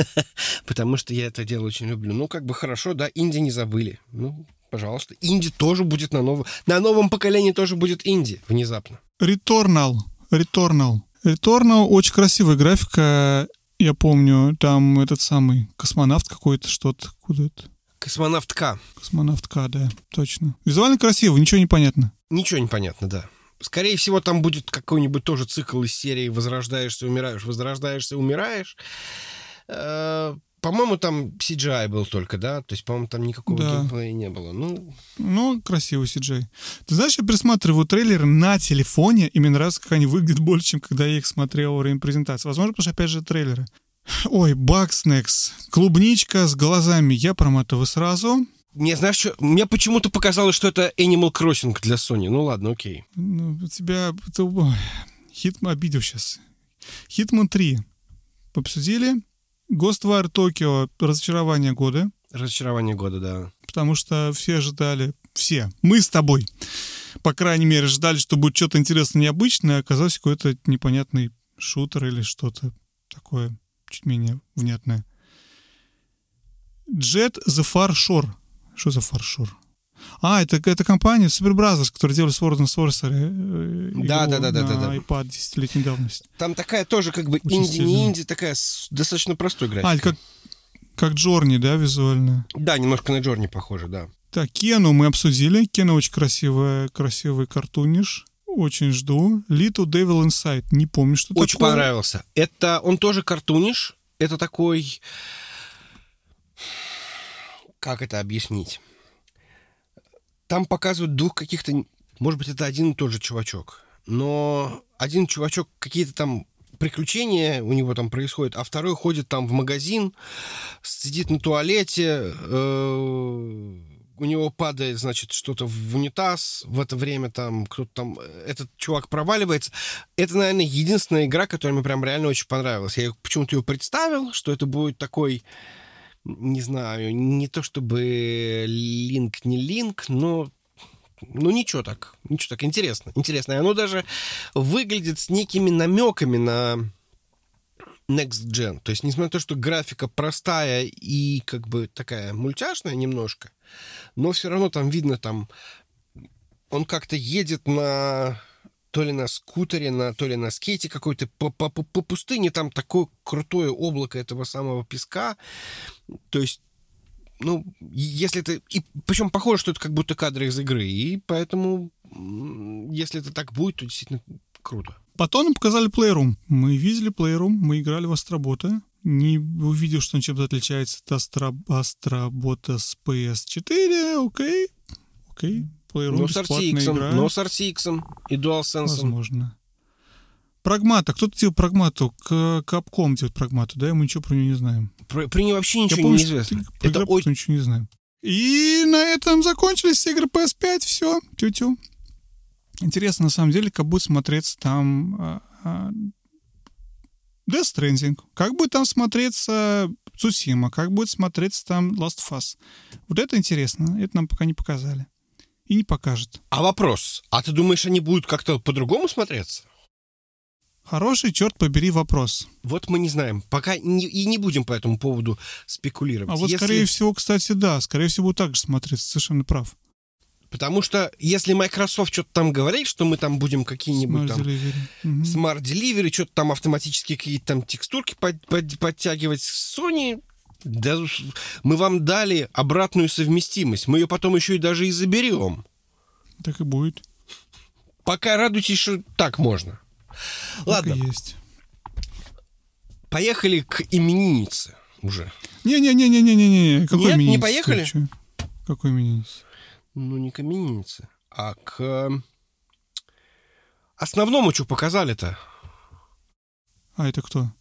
Потому что я это дело очень люблю. Ну, как бы хорошо, да, инди не забыли. Ну, пожалуйста. Инди тоже будет на новом... На новом поколении тоже будет инди внезапно. Returnal. Returnal. Returnal очень красивая графика. Я помню, там этот самый космонавт какой-то, что-то, куда-то. Космонавтка. Космонавтка, да, точно. Визуально красиво, ничего не понятно. Ничего не понятно, да. Скорее всего, там будет какой-нибудь тоже цикл из серии «Возрождаешься, умираешь, возрождаешься, умираешь». Э, по-моему, там CGI был только, да? То есть, по-моему, там никакого да. геймплея не было. Ну... ну, красивый CGI. Ты знаешь, я пересматриваю трейлеры на телефоне, и мне нравится, как они выглядят больше, чем когда я их смотрел во время презентации. Возможно, потому что, опять же, трейлеры. Ой, Бакснекс. Клубничка с глазами. Я проматываю сразу. Мне, знаешь, что? Мне почему-то показалось, что это Animal Crossing для Sony. Ну ладно, окей. Ну, тебя... Хитман обидел сейчас. Хитман 3. Обсудили. Ghostwire Tokyo. Разочарование года. Разочарование года, да. Потому что все ожидали... Все. Мы с тобой. По крайней мере, ждали, что будет что-то интересное, необычное, а оказалось какой-то непонятный шутер или что-то такое чуть менее внятное. Jet the Far Shore. Что за фаршур? А, это, это компания Super Brothers, которая делали Sword and Sorcery. Э, да, да, да, да, да, да. iPad десятилетней давности. Там такая тоже как бы инди, не инди, такая достаточно простой графика. А, как, как Джорни, да, визуально? Да, немножко на Джорни похоже, да. Так, Кену мы обсудили. Кена очень красивая, красивый картуниш. Очень жду. Little Devil Inside. Не помню, что Очень такое. понравился. Это он тоже картуниш. Это такой как это объяснить? Там показывают двух каких-то... Может быть, это один и тот же чувачок. Но один чувачок какие-то там приключения у него там происходят, а второй ходит там в магазин, сидит на туалете, э, у него падает, значит, что-то в унитаз, в это время там кто-то там, этот чувак проваливается. Это, наверное, единственная игра, которая мне прям реально очень понравилась. Я почему-то ее представил, что это будет такой не знаю, не то чтобы линк, не линк, но ну ничего так, ничего так, интересно, интересно. И оно даже выглядит с некими намеками на Next Gen. То есть, несмотря на то, что графика простая и как бы такая мультяшная немножко, но все равно там видно, там он как-то едет на то ли на скутере, на, то ли на скейте какой-то по, по, по пустыне, там такое крутое облако этого самого песка. То есть, ну, если это... И причем похоже, что это как будто кадры из игры. И поэтому, если это так будет, то действительно круто. Потом нам показали Playroom. Мы видели Playroom, мы играли в Астробота. Не увидел, что он чем-то отличается от Астро... Астробота с PS4. Окей, окей. Playroom но с RTX, игра. но с RTX и DualSense. Возможно. Прагмата. Кто-то делал прагмату. Капком делает прагмату, да? Мы ничего про нее не знаем. Про, про нее вообще ничего Я помню, не известно. Про Это очень... ничего не знаем. И на этом закончились игры PS5. Все, тю-тю. Интересно, на самом деле, как будет смотреться там а, а, Death Stranding, как будет там смотреться Цусима, как будет смотреться там Last of Us. Вот это интересно, это нам пока не показали и не покажет. А вопрос, а ты думаешь, они будут как-то по-другому смотреться? Хороший, черт побери, вопрос. Вот мы не знаем. Пока не, и не будем по этому поводу спекулировать. А вот, Если- скорее всего, кстати, да, скорее всего, так же смотреться, совершенно прав. Потому что если Microsoft что-то там говорит, что мы там будем какие-нибудь там. Smart Delivery, что-то там автоматически какие-то там текстурки под- под- подтягивать. Sony, да, мы вам дали обратную совместимость. Мы ее потом еще и даже и заберем. Так и будет. Пока радуйтесь, что так можно. Так Ладно, есть. поехали к имениннице уже. Не-не-не-не-не-не. Какой Нет, не поехали? Какой именинница? Ну, не к имениннице, а к э, основному, что показали-то. А, это кто?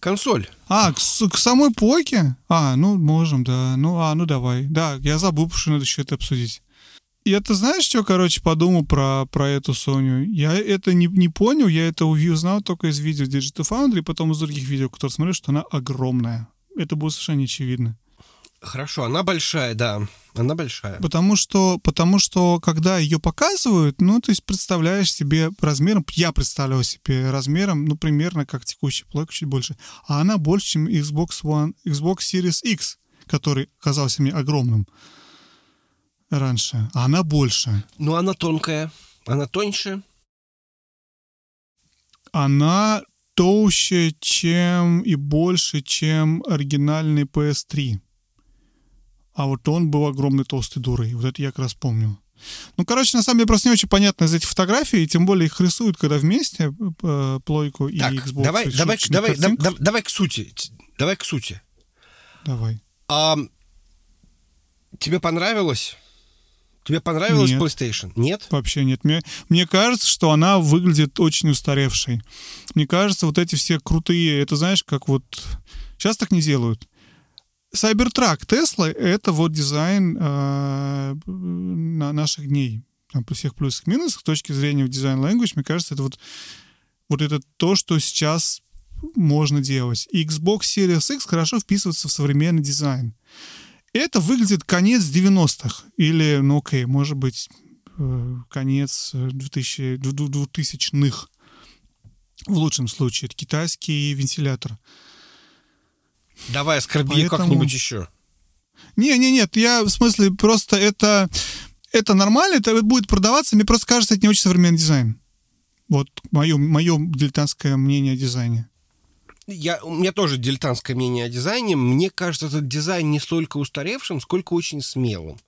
Консоль. А, к, к самой Поке? А, ну, можем, да. Ну, а, ну давай. Да, я забыл, что надо еще это обсудить. Я, ты знаешь, что, короче, подумал про, про эту Соню? Я это не, не понял, я это узнал только из видео Digital Foundry, потом из других видео, которые смотрю, что она огромная. Это было совершенно очевидно. Хорошо, она большая, да. Она большая. Потому что, потому что, когда ее показывают, ну, то есть представляешь себе размером, я представлял себе размером, ну, примерно как текущий плойка, чуть больше. А она больше, чем Xbox One, Xbox Series X, который казался мне огромным раньше. А она больше. Ну, она тонкая. Она тоньше. Она толще, чем и больше, чем оригинальный PS3. А вот он был огромной толстой дурой. Вот это я как раз помню. Ну, короче, на самом деле просто не очень понятно из этих фотографий, тем более их рисуют, когда вместе э, плойку и Так, Xbox. давай, в давай, давай, да- да- давай к сути. Давай к сути. Давай. А, тебе понравилось? Тебе понравилось Нет. PlayStation? Нет? Вообще нет. Мне, мне кажется, что она выглядит очень устаревшей. Мне кажется, вот эти все крутые, это знаешь, как вот... Сейчас так не делают. Cybertruck Tesla — это вот дизайн э, на наших дней. Там при всех плюсах и минусах, с точки зрения дизайн language, мне кажется, это вот, вот это то, что сейчас можно делать. Xbox Series X хорошо вписывается в современный дизайн. Это выглядит конец 90-х. Или, ну окей, может быть, э, конец э, 2000, ду- ду- 2000-х. В лучшем случае. Это китайский вентилятор. Давай оскорби Поэтому- как-нибудь еще. Не, не, нет, я в смысле просто это это нормально, это будет продаваться. Мне просто кажется, это не очень современный дизайн. Вот мое, мое дилетантское мнение о дизайне. Я, у меня тоже дилетантское мнение о дизайне. Мне кажется, этот дизайн не столько устаревшим, сколько очень смелым.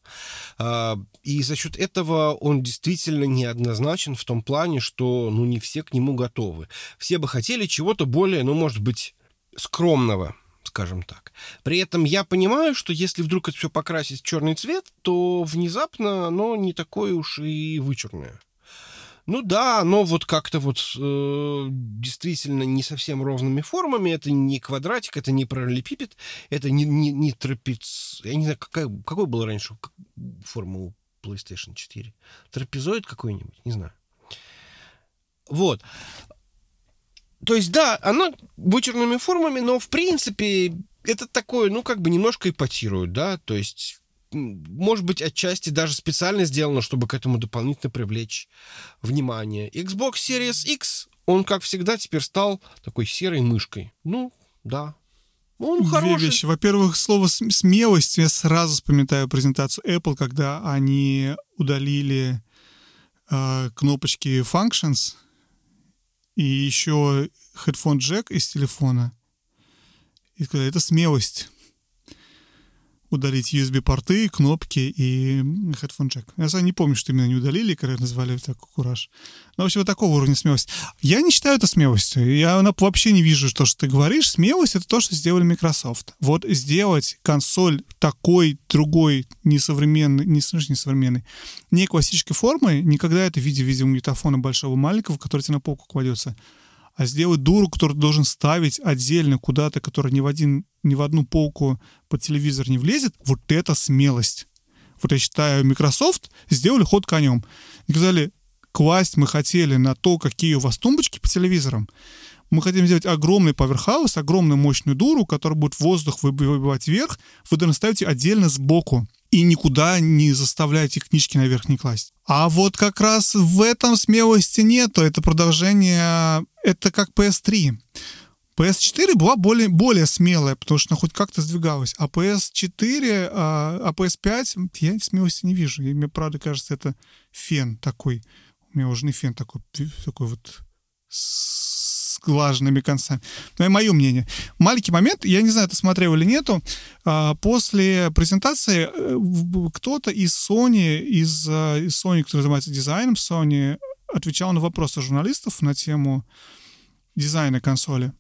А, И за счет этого он действительно неоднозначен в том плане, что ну, не все к нему готовы. Все бы хотели чего-то более, ну, может быть, скромного, скажем так. При этом я понимаю, что если вдруг это все покрасить в черный цвет, то внезапно оно не такое уж и вычурное. Ну да, оно вот как-то вот э, действительно не совсем ровными формами. Это не квадратик, это не параллелепипед, это не, не, не трапец... Я не знаю, какая, какой был раньше форма у PlayStation 4? Трапезоид какой-нибудь? Не знаю. Вот. То есть, да, оно вычурными формами, но, в принципе, это такое, ну, как бы немножко ипотирует, да, то есть, может быть, отчасти даже специально сделано, чтобы к этому дополнительно привлечь внимание. Xbox Series X, он, как всегда, теперь стал такой серой мышкой. Ну, да. Он Две хороший. вещи. Во-первых, слово «см- смелость. Я сразу вспоминаю презентацию Apple, когда они удалили э, кнопочки Functions и еще headphone джек из телефона. И сказали, это смелость. Удалить USB-порты, кнопки и headphone джек. Я сам не помню, что именно не удалили, когда назвали так кураж. Ну, в общем, вот такого уровня смелость. Я не считаю это смелостью. Я вообще не вижу то, что ты говоришь. Смелость — это то, что сделали Microsoft. Вот сделать консоль такой, другой, несовременной, не, в смысле несовременной, не классической формы, никогда это в виде видеомагнитофона большого маленького, который тебе на полку кладется, а сделать дуру, которую ты должен ставить отдельно куда-то, которая ни в, один, ни в одну полку под телевизор не влезет, вот это смелость. Вот я считаю, Microsoft сделали ход конем. И сказали, класть мы хотели на то, какие у вас тумбочки по телевизорам. Мы хотим сделать огромный поверхаус, огромную мощную дуру, которая будет воздух выб- выбивать вверх. Вы должны ставить ее отдельно сбоку. И никуда не заставляйте книжки наверх не класть. А вот как раз в этом смелости нету. Это продолжение, это как PS3. PS4 была более, более смелая, потому что она хоть как-то сдвигалась. А PS4, а, а PS5 я смелости не вижу. И мне, правда, кажется, это фен такой. У меня уже не фен такой, такой вот с глаженными концами. Но это мое мнение. Маленький момент, я не знаю, ты смотрел или нету, а, после презентации э, кто-то из Sony, из, э, из Sony, который занимается дизайном Sony, отвечал на вопросы журналистов на тему дизайна консоли.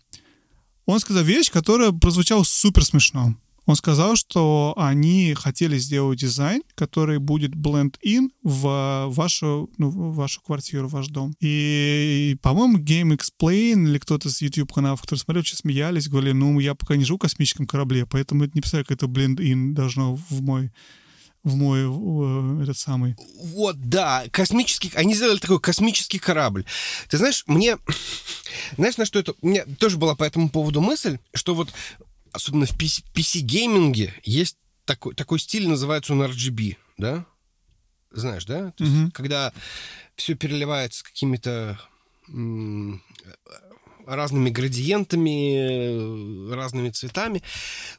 Он сказал вещь, которая прозвучала супер смешно. Он сказал, что они хотели сделать дизайн, который будет blend-in в вашу, ну, в вашу квартиру, в ваш дом. И, по-моему, Game Explain или кто-то с YouTube-каналов, который смотрел, сейчас смеялись, говорили, ну, я пока не живу в космическом корабле, поэтому это не представляю, как это blend-in должно в мой в мой в, этот самый. Вот, да, космический, они сделали такой космический корабль. Ты знаешь, мне, знаешь, на что это, у меня тоже была по этому поводу мысль, что вот особенно в PC-гейминге есть такой, такой стиль, называется он RGB, да? Знаешь, да? То есть, mm-hmm. когда все переливается какими-то разными градиентами, разными цветами.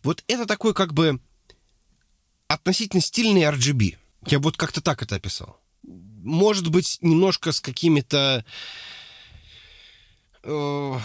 Вот это такой как бы относительно стильный RGB. Я вот как-то так это описал. Может быть, немножко с какими-то... Э,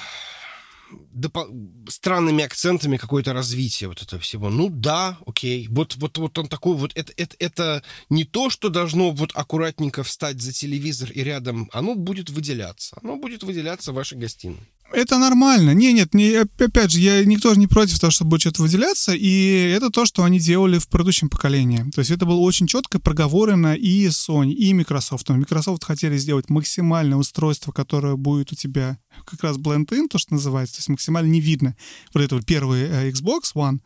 допо- странными акцентами какое-то развитие вот этого всего. Ну да, окей. Вот, вот, вот он такой вот. Это, это, это не то, что должно вот аккуратненько встать за телевизор и рядом. Оно будет выделяться. Оно будет выделяться в вашей гостиной. Это нормально. Не, нет, не, опять же, я никто же не против того, чтобы что-то выделяться, и это то, что они делали в предыдущем поколении. То есть это было очень четко проговорено и Sony, и Microsoft. Microsoft хотели сделать максимальное устройство, которое будет у тебя как раз blend-in, то, что называется, то есть максимально не видно вот это вот первый э, Xbox One,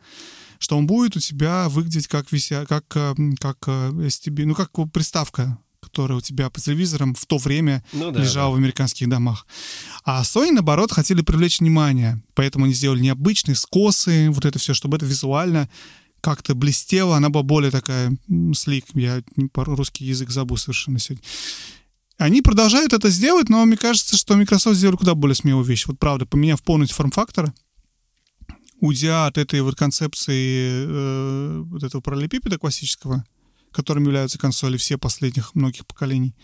что он будет у тебя выглядеть как вися, как, э, как STB, э, ну, как приставка которая у тебя по телевизорам в то время ну, да, лежала да. в американских домах. А Sony, наоборот, хотели привлечь внимание, поэтому они сделали необычные скосы, вот это все, чтобы это визуально как-то блестело, она была более такая слик, я русский язык забыл совершенно сегодня. Они продолжают это сделать, но мне кажется, что Microsoft сделали куда более смелую вещь. Вот правда, поменяв полностью форм-фактора, уйдя от этой вот концепции э, вот этого параллелепипеда классического, которым являются консоли все последних многих поколений.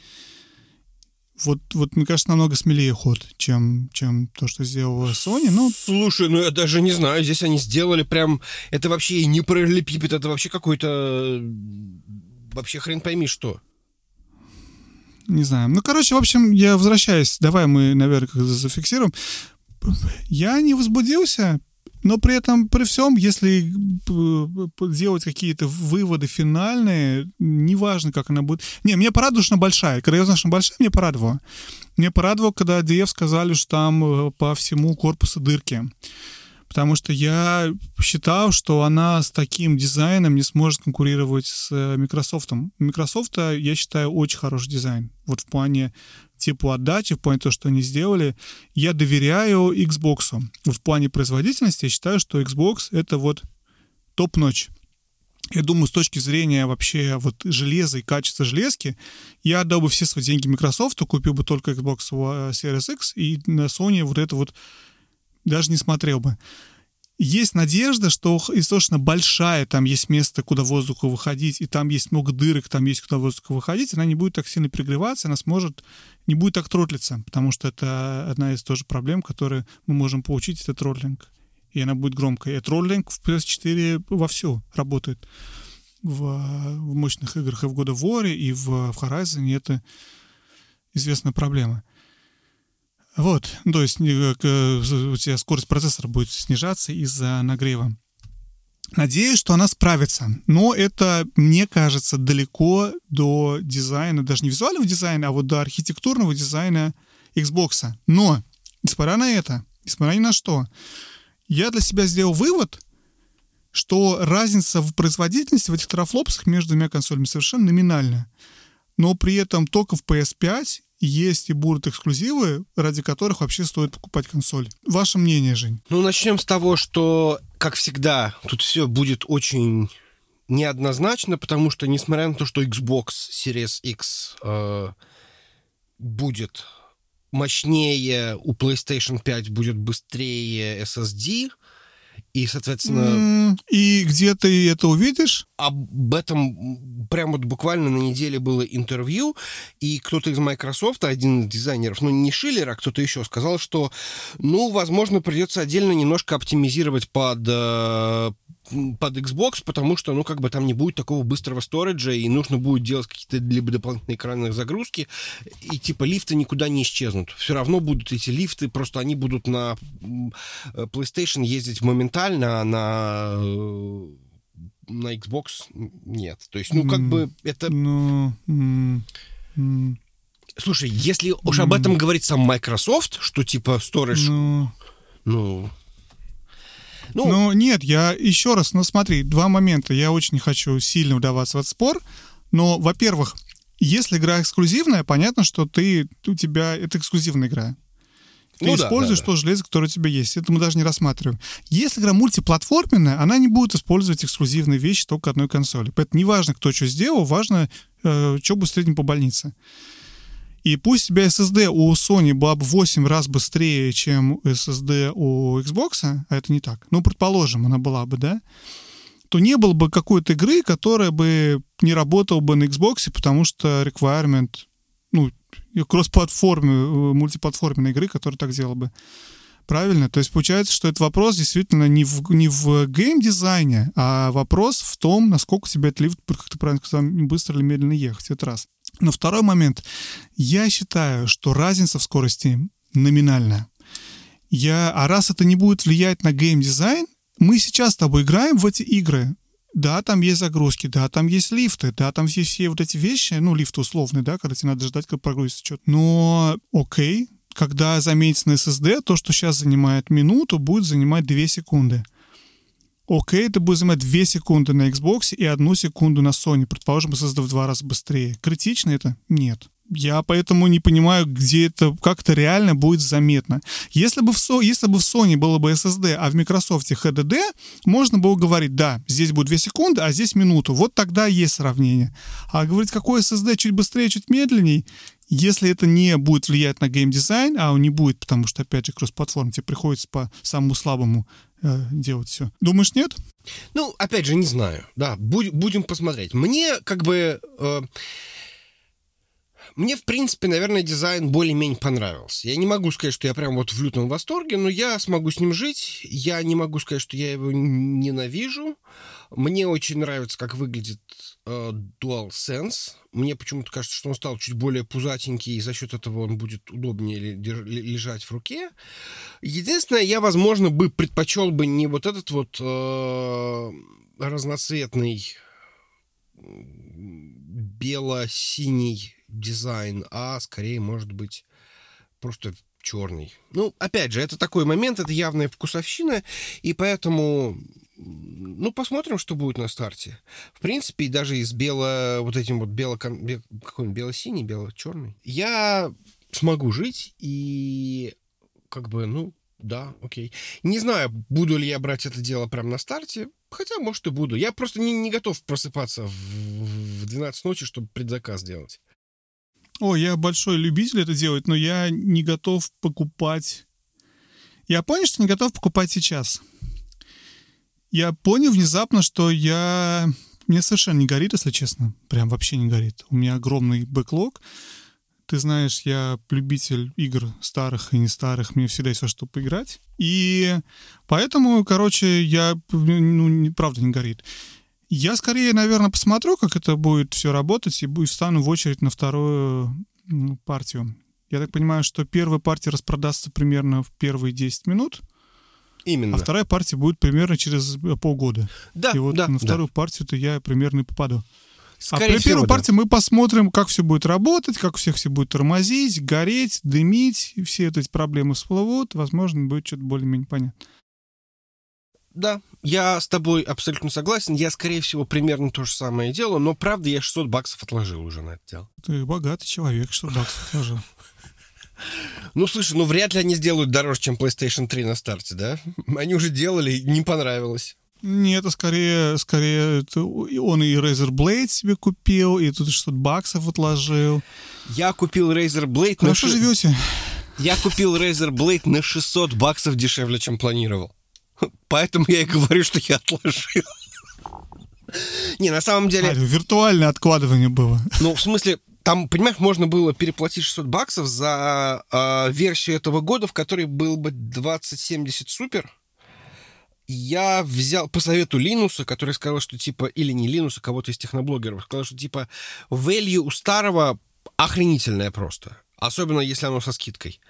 Вот, вот, мне кажется, намного смелее ход, чем, чем то, что сделала Sony. Ну, Слушай, ну я даже не знаю, здесь они сделали прям... Это вообще не параллелепипед, это вообще какой-то... Вообще хрен пойми что. Не знаю. Ну, короче, в общем, я возвращаюсь. Давай мы, наверное, зафиксируем. Я не возбудился но при этом, при всем, если делать какие-то выводы финальные, неважно, как она будет... Не, мне она большая. Когда я узнал, что она большая, мне порадовало. Мне порадовало, когда DF сказали, что там э, по всему корпусу дырки потому что я считал, что она с таким дизайном не сможет конкурировать с э, Microsoft. У Microsoft, я считаю, очень хороший дизайн. Вот в плане типа отдачи, в плане того, что они сделали, я доверяю Xbox. В плане производительности я считаю, что Xbox — это вот топ-ночь. Я думаю, с точки зрения вообще вот железа и качества железки, я отдал бы все свои деньги Microsoft, купил бы только Xbox Series X, и на Sony вот это вот даже не смотрел бы. Есть надежда, что источно большая, там есть место, куда воздуху выходить, и там есть много дырок, там есть куда воздуху выходить, она не будет так сильно пригреваться, она сможет, не будет так тротлиться, потому что это одна из тоже проблем, которые мы можем получить, это тротлинг. И она будет громкой. И троллинг в PS4 вовсю работает в, в мощных играх и в God of War, и в, в Horizon, и это известная проблема. Вот, то есть у тебя скорость процессора будет снижаться из-за нагрева. Надеюсь, что она справится. Но это, мне кажется, далеко до дизайна, даже не визуального дизайна, а вот до архитектурного дизайна Xbox. Но, несмотря на это, несмотря ни на что, я для себя сделал вывод, что разница в производительности в этих терафлопсах между двумя консолями совершенно номинальная. Но при этом только в PS5 есть и будут эксклюзивы, ради которых вообще стоит покупать консоль. Ваше мнение, Жень? Ну, начнем с того, что, как всегда, тут все будет очень неоднозначно, потому что, несмотря на то, что Xbox Series X э, будет мощнее, у PlayStation 5 будет быстрее SSD, и, соответственно... И где ты это увидишь? Об этом прямо вот буквально на неделе было интервью, и кто-то из Microsoft, один из дизайнеров, ну, не Шиллер, а кто-то еще, сказал, что, ну, возможно, придется отдельно немножко оптимизировать под э, под Xbox, потому что, ну, как бы там не будет такого быстрого сториджа, и нужно будет делать какие-то либо дополнительные экранные загрузки, и типа лифты никуда не исчезнут. Все равно будут эти лифты, просто они будут на PlayStation ездить моментально, а на э, на Xbox нет. То есть, ну, как mm, бы это... Ну, mm, mm. Слушай, если уж об этом говорит сам Microsoft, что типа storage... Ну, ну ну, ну, нет, я еще раз, ну смотри, два момента. Я очень хочу сильно вдаваться в этот спор. Но, во-первых, если игра эксклюзивная, понятно, что ты, у тебя это эксклюзивная игра. Ты ну, используешь да, да, то железо, которое у тебя есть. Это мы даже не рассматриваем. Если игра мультиплатформенная, она не будет использовать эксклюзивные вещи только одной консоли. Поэтому не важно, кто что сделал, важно, э, что быстрее по больнице. И пусть у тебя SSD у Sony была бы в 8 раз быстрее, чем SSD у Xbox, а это не так, ну, предположим, она была бы, да, то не было бы какой-то игры, которая бы не работала бы на Xbox, потому что requirement, кросс-платформы, мультиплатформенной игры, которая так сделала бы. Правильно? То есть получается, что этот вопрос действительно не в, не в гейм-дизайне, а вопрос в том, насколько тебе этот лифт, как ты правильно сказал, быстро или медленно ехать. Это раз. Но второй момент. Я считаю, что разница в скорости номинальная. Я, а раз это не будет влиять на геймдизайн, мы сейчас с тобой играем в эти игры. Да, там есть загрузки, да, там есть лифты, да, там есть все вот эти вещи, ну, лифты условные, да, когда тебе надо ждать, когда прогрузится что-то. Но, окей, когда заметится на SSD, то, что сейчас занимает минуту, будет занимать 2 секунды. Окей, это будет занимать 2 секунды на Xbox и 1 секунду на Sony. Предположим, SSD в два раза быстрее. Критично это? Нет. Я поэтому не понимаю, где это, как это реально будет заметно. Если бы, в, если бы в Sony было бы SSD, а в Microsoft HDD, можно было говорить, да, здесь будет 2 секунды, а здесь минуту. Вот тогда есть сравнение. А говорить, какой SSD чуть быстрее, чуть медленней, если это не будет влиять на геймдизайн, а он не будет, потому что, опять же, кросс-платформ тебе приходится по самому слабому э, делать все. Думаешь, нет? Ну, опять же, не знаю. Да, будь, будем посмотреть. Мне как бы... Э, мне, в принципе, наверное, дизайн более-менее понравился. Я не могу сказать, что я прям вот в лютом восторге, но я смогу с ним жить. Я не могу сказать, что я его ненавижу. Мне очень нравится, как выглядит э, DualSense. Мне почему-то кажется, что он стал чуть более пузатенький, и за счет этого он будет удобнее лежать в руке. Единственное, я, возможно, бы предпочел бы не вот этот вот э, разноцветный бело-синий дизайн, а скорее, может быть, просто черный. Ну, опять же, это такой момент, это явная вкусовщина, и поэтому ну, посмотрим, что будет на старте. В принципе, даже из бело... Вот этим вот бело... Какой он? Бело-синий, бело-черный. Я смогу жить и как бы, ну, да, окей. Не знаю, буду ли я брать это дело прямо на старте. Хотя, может, и буду. Я просто не, не готов просыпаться в, в 12 ночи, чтобы предзаказ делать. О, я большой любитель это делать, но я не готов покупать... Я понял, что не готов покупать сейчас я понял внезапно, что я... Мне совершенно не горит, если честно. Прям вообще не горит. У меня огромный бэклог. Ты знаешь, я любитель игр старых и не старых. Мне всегда есть во что поиграть. И поэтому, короче, я... Ну, правда, не горит. Я скорее, наверное, посмотрю, как это будет все работать, и встану в очередь на вторую партию. Я так понимаю, что первая партия распродастся примерно в первые 10 минут, Именно. А вторая партия будет примерно через э, полгода. Да, И вот да, на вторую да. партию-то я примерно и попаду. Скорее а при всего, первой да. партии мы посмотрим, как все будет работать, как всех все будет тормозить, гореть, дымить, и все эти проблемы всплывут, возможно, будет что-то более-менее понятно. Да, я с тобой абсолютно согласен. Я, скорее всего, примерно то же самое делаю, но, правда, я 600 баксов отложил уже на это дело. Ты богатый человек, 600 баксов отложил. Ну, слушай, ну вряд ли они сделают дороже, чем PlayStation 3 на старте, да? Они уже делали, не понравилось. Нет, это скорее, скорее это он и Razer Blade себе купил, и тут 600 баксов отложил. Я купил Razer Blade... Хорошо на ши- живете? Я купил Razer Blade на 600 баксов дешевле, чем планировал. Поэтому я и говорю, что я отложил. Не, на самом деле... А, виртуальное откладывание было. Ну, в смысле, там, понимаешь, можно было переплатить 600 баксов за э, версию этого года, в которой был бы 2070 Super. Я взял по совету Линуса, который сказал, что типа, или не Линуса, кого-то из техноблогеров, сказал, что типа value у старого охренительное просто. Особенно, если оно со скидкой.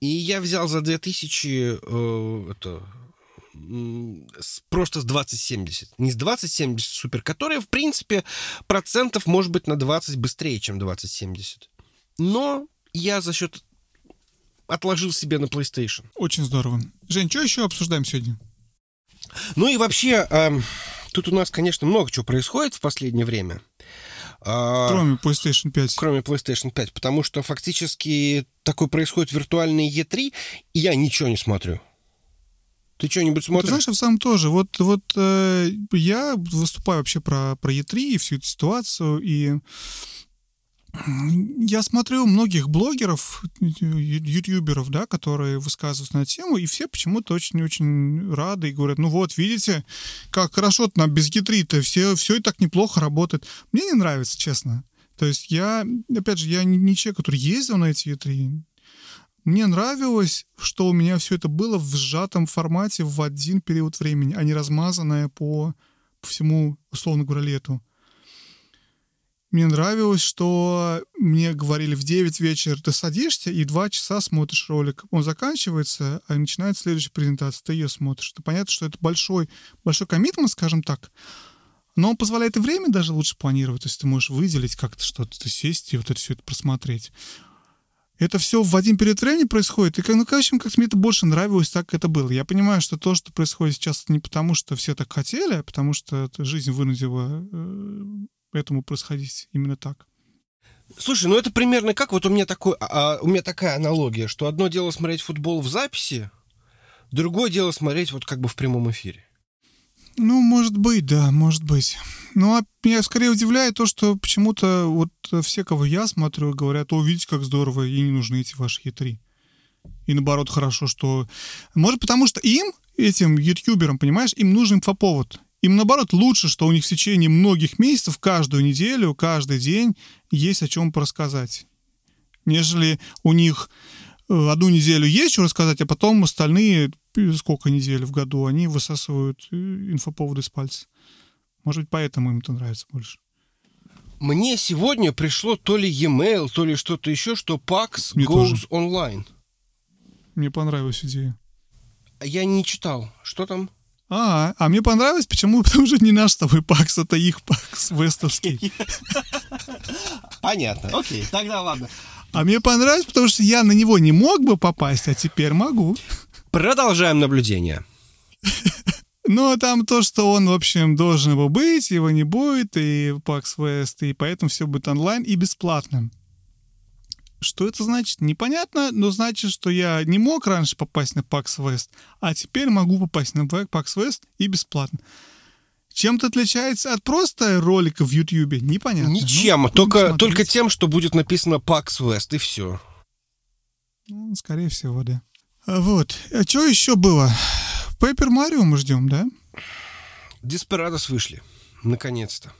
И я взял за 2000 э, это, с- просто с 2070. Не с 2070 супер, которая, в принципе, процентов может быть на 20 быстрее, чем 2070. Но я за счет отложил себе на PlayStation. Очень здорово. Жень, что еще обсуждаем сегодня? Ну и вообще, эм, тут у нас, конечно, много чего происходит в последнее время. А, Кроме PlayStation 5. кроме PlayStation 5, потому что фактически такой происходит виртуальный E3, и я ничего не смотрю. Ты что-нибудь Ты смотришь? знаешь, я сам тоже. Вот, вот э, я выступаю вообще про, про E3 и всю эту ситуацию, и я смотрю многих блогеров, ютуберов, да, которые высказываются на тему, и все почему-то очень-очень рады и говорят, ну вот, видите, как хорошо нам без E3-то, все, все и так неплохо работает. Мне не нравится, честно. То есть я, опять же, я не, не человек, который ездил на эти E3, мне нравилось, что у меня все это было в сжатом формате в один период времени, а не размазанное по, по всему, условно говоря, лету. Мне нравилось, что мне говорили в 9 вечера, ты садишься и 2 часа смотришь ролик. Он заканчивается, а начинается следующая презентация, ты ее смотришь. Это понятно, что это большой, большой коммитмент, скажем так, но он позволяет и время даже лучше планировать. То есть ты можешь выделить как-то что-то, то сесть и вот это все это просмотреть это все в один времени происходит. И, как- ну, в общем, как мне это больше нравилось, так это было. Я понимаю, что то, что происходит сейчас, не потому, что все так хотели, а потому что жизнь вынудила э, этому происходить именно так. Слушай, ну это примерно как вот у меня такой, а, а, у меня такая аналогия, что одно дело смотреть футбол в записи, другое дело смотреть вот как бы в прямом эфире. Ну, может быть, да, может быть. Ну, а меня скорее удивляет то, что почему-то вот все, кого я смотрю, говорят, о, видите, как здорово, и не нужны эти ваши E3. И наоборот, хорошо, что... Может, потому что им, этим ютуберам, понимаешь, им нужен инфоповод. Им, наоборот, лучше, что у них в течение многих месяцев, каждую неделю, каждый день есть о чем порассказать. Нежели у них э, одну неделю есть что рассказать, а потом остальные, сколько недель в году, они высасывают э, инфоповоды из пальца. Может быть, поэтому им это нравится больше. Мне сегодня пришло то ли e-mail, то ли что-то еще, что PAX Мне goes тоже. online. Мне понравилась идея. А Я не читал. Что там? А, а мне понравилось, почему? Потому что не наш с тобой пакс, это их пакс, вестовский. Понятно. Окей, тогда ладно. А мне понравилось, потому что я на него не мог бы попасть, а теперь могу. Продолжаем наблюдение. Но там то, что он, в общем, должен был быть, его не будет, и PAX West, и поэтому все будет онлайн и бесплатно. Что это значит? Непонятно, но значит, что я не мог раньше попасть на PAX West, а теперь могу попасть на PAX West и бесплатно. Чем это отличается от просто ролика в YouTube? Непонятно. Ничем, Ну, только, только тем, что будет написано PAX West, и все. Ну, скорее всего, да. Вот. А что еще было? Пеппер Марио мы ждем, да? Desperados вышли. Наконец-то.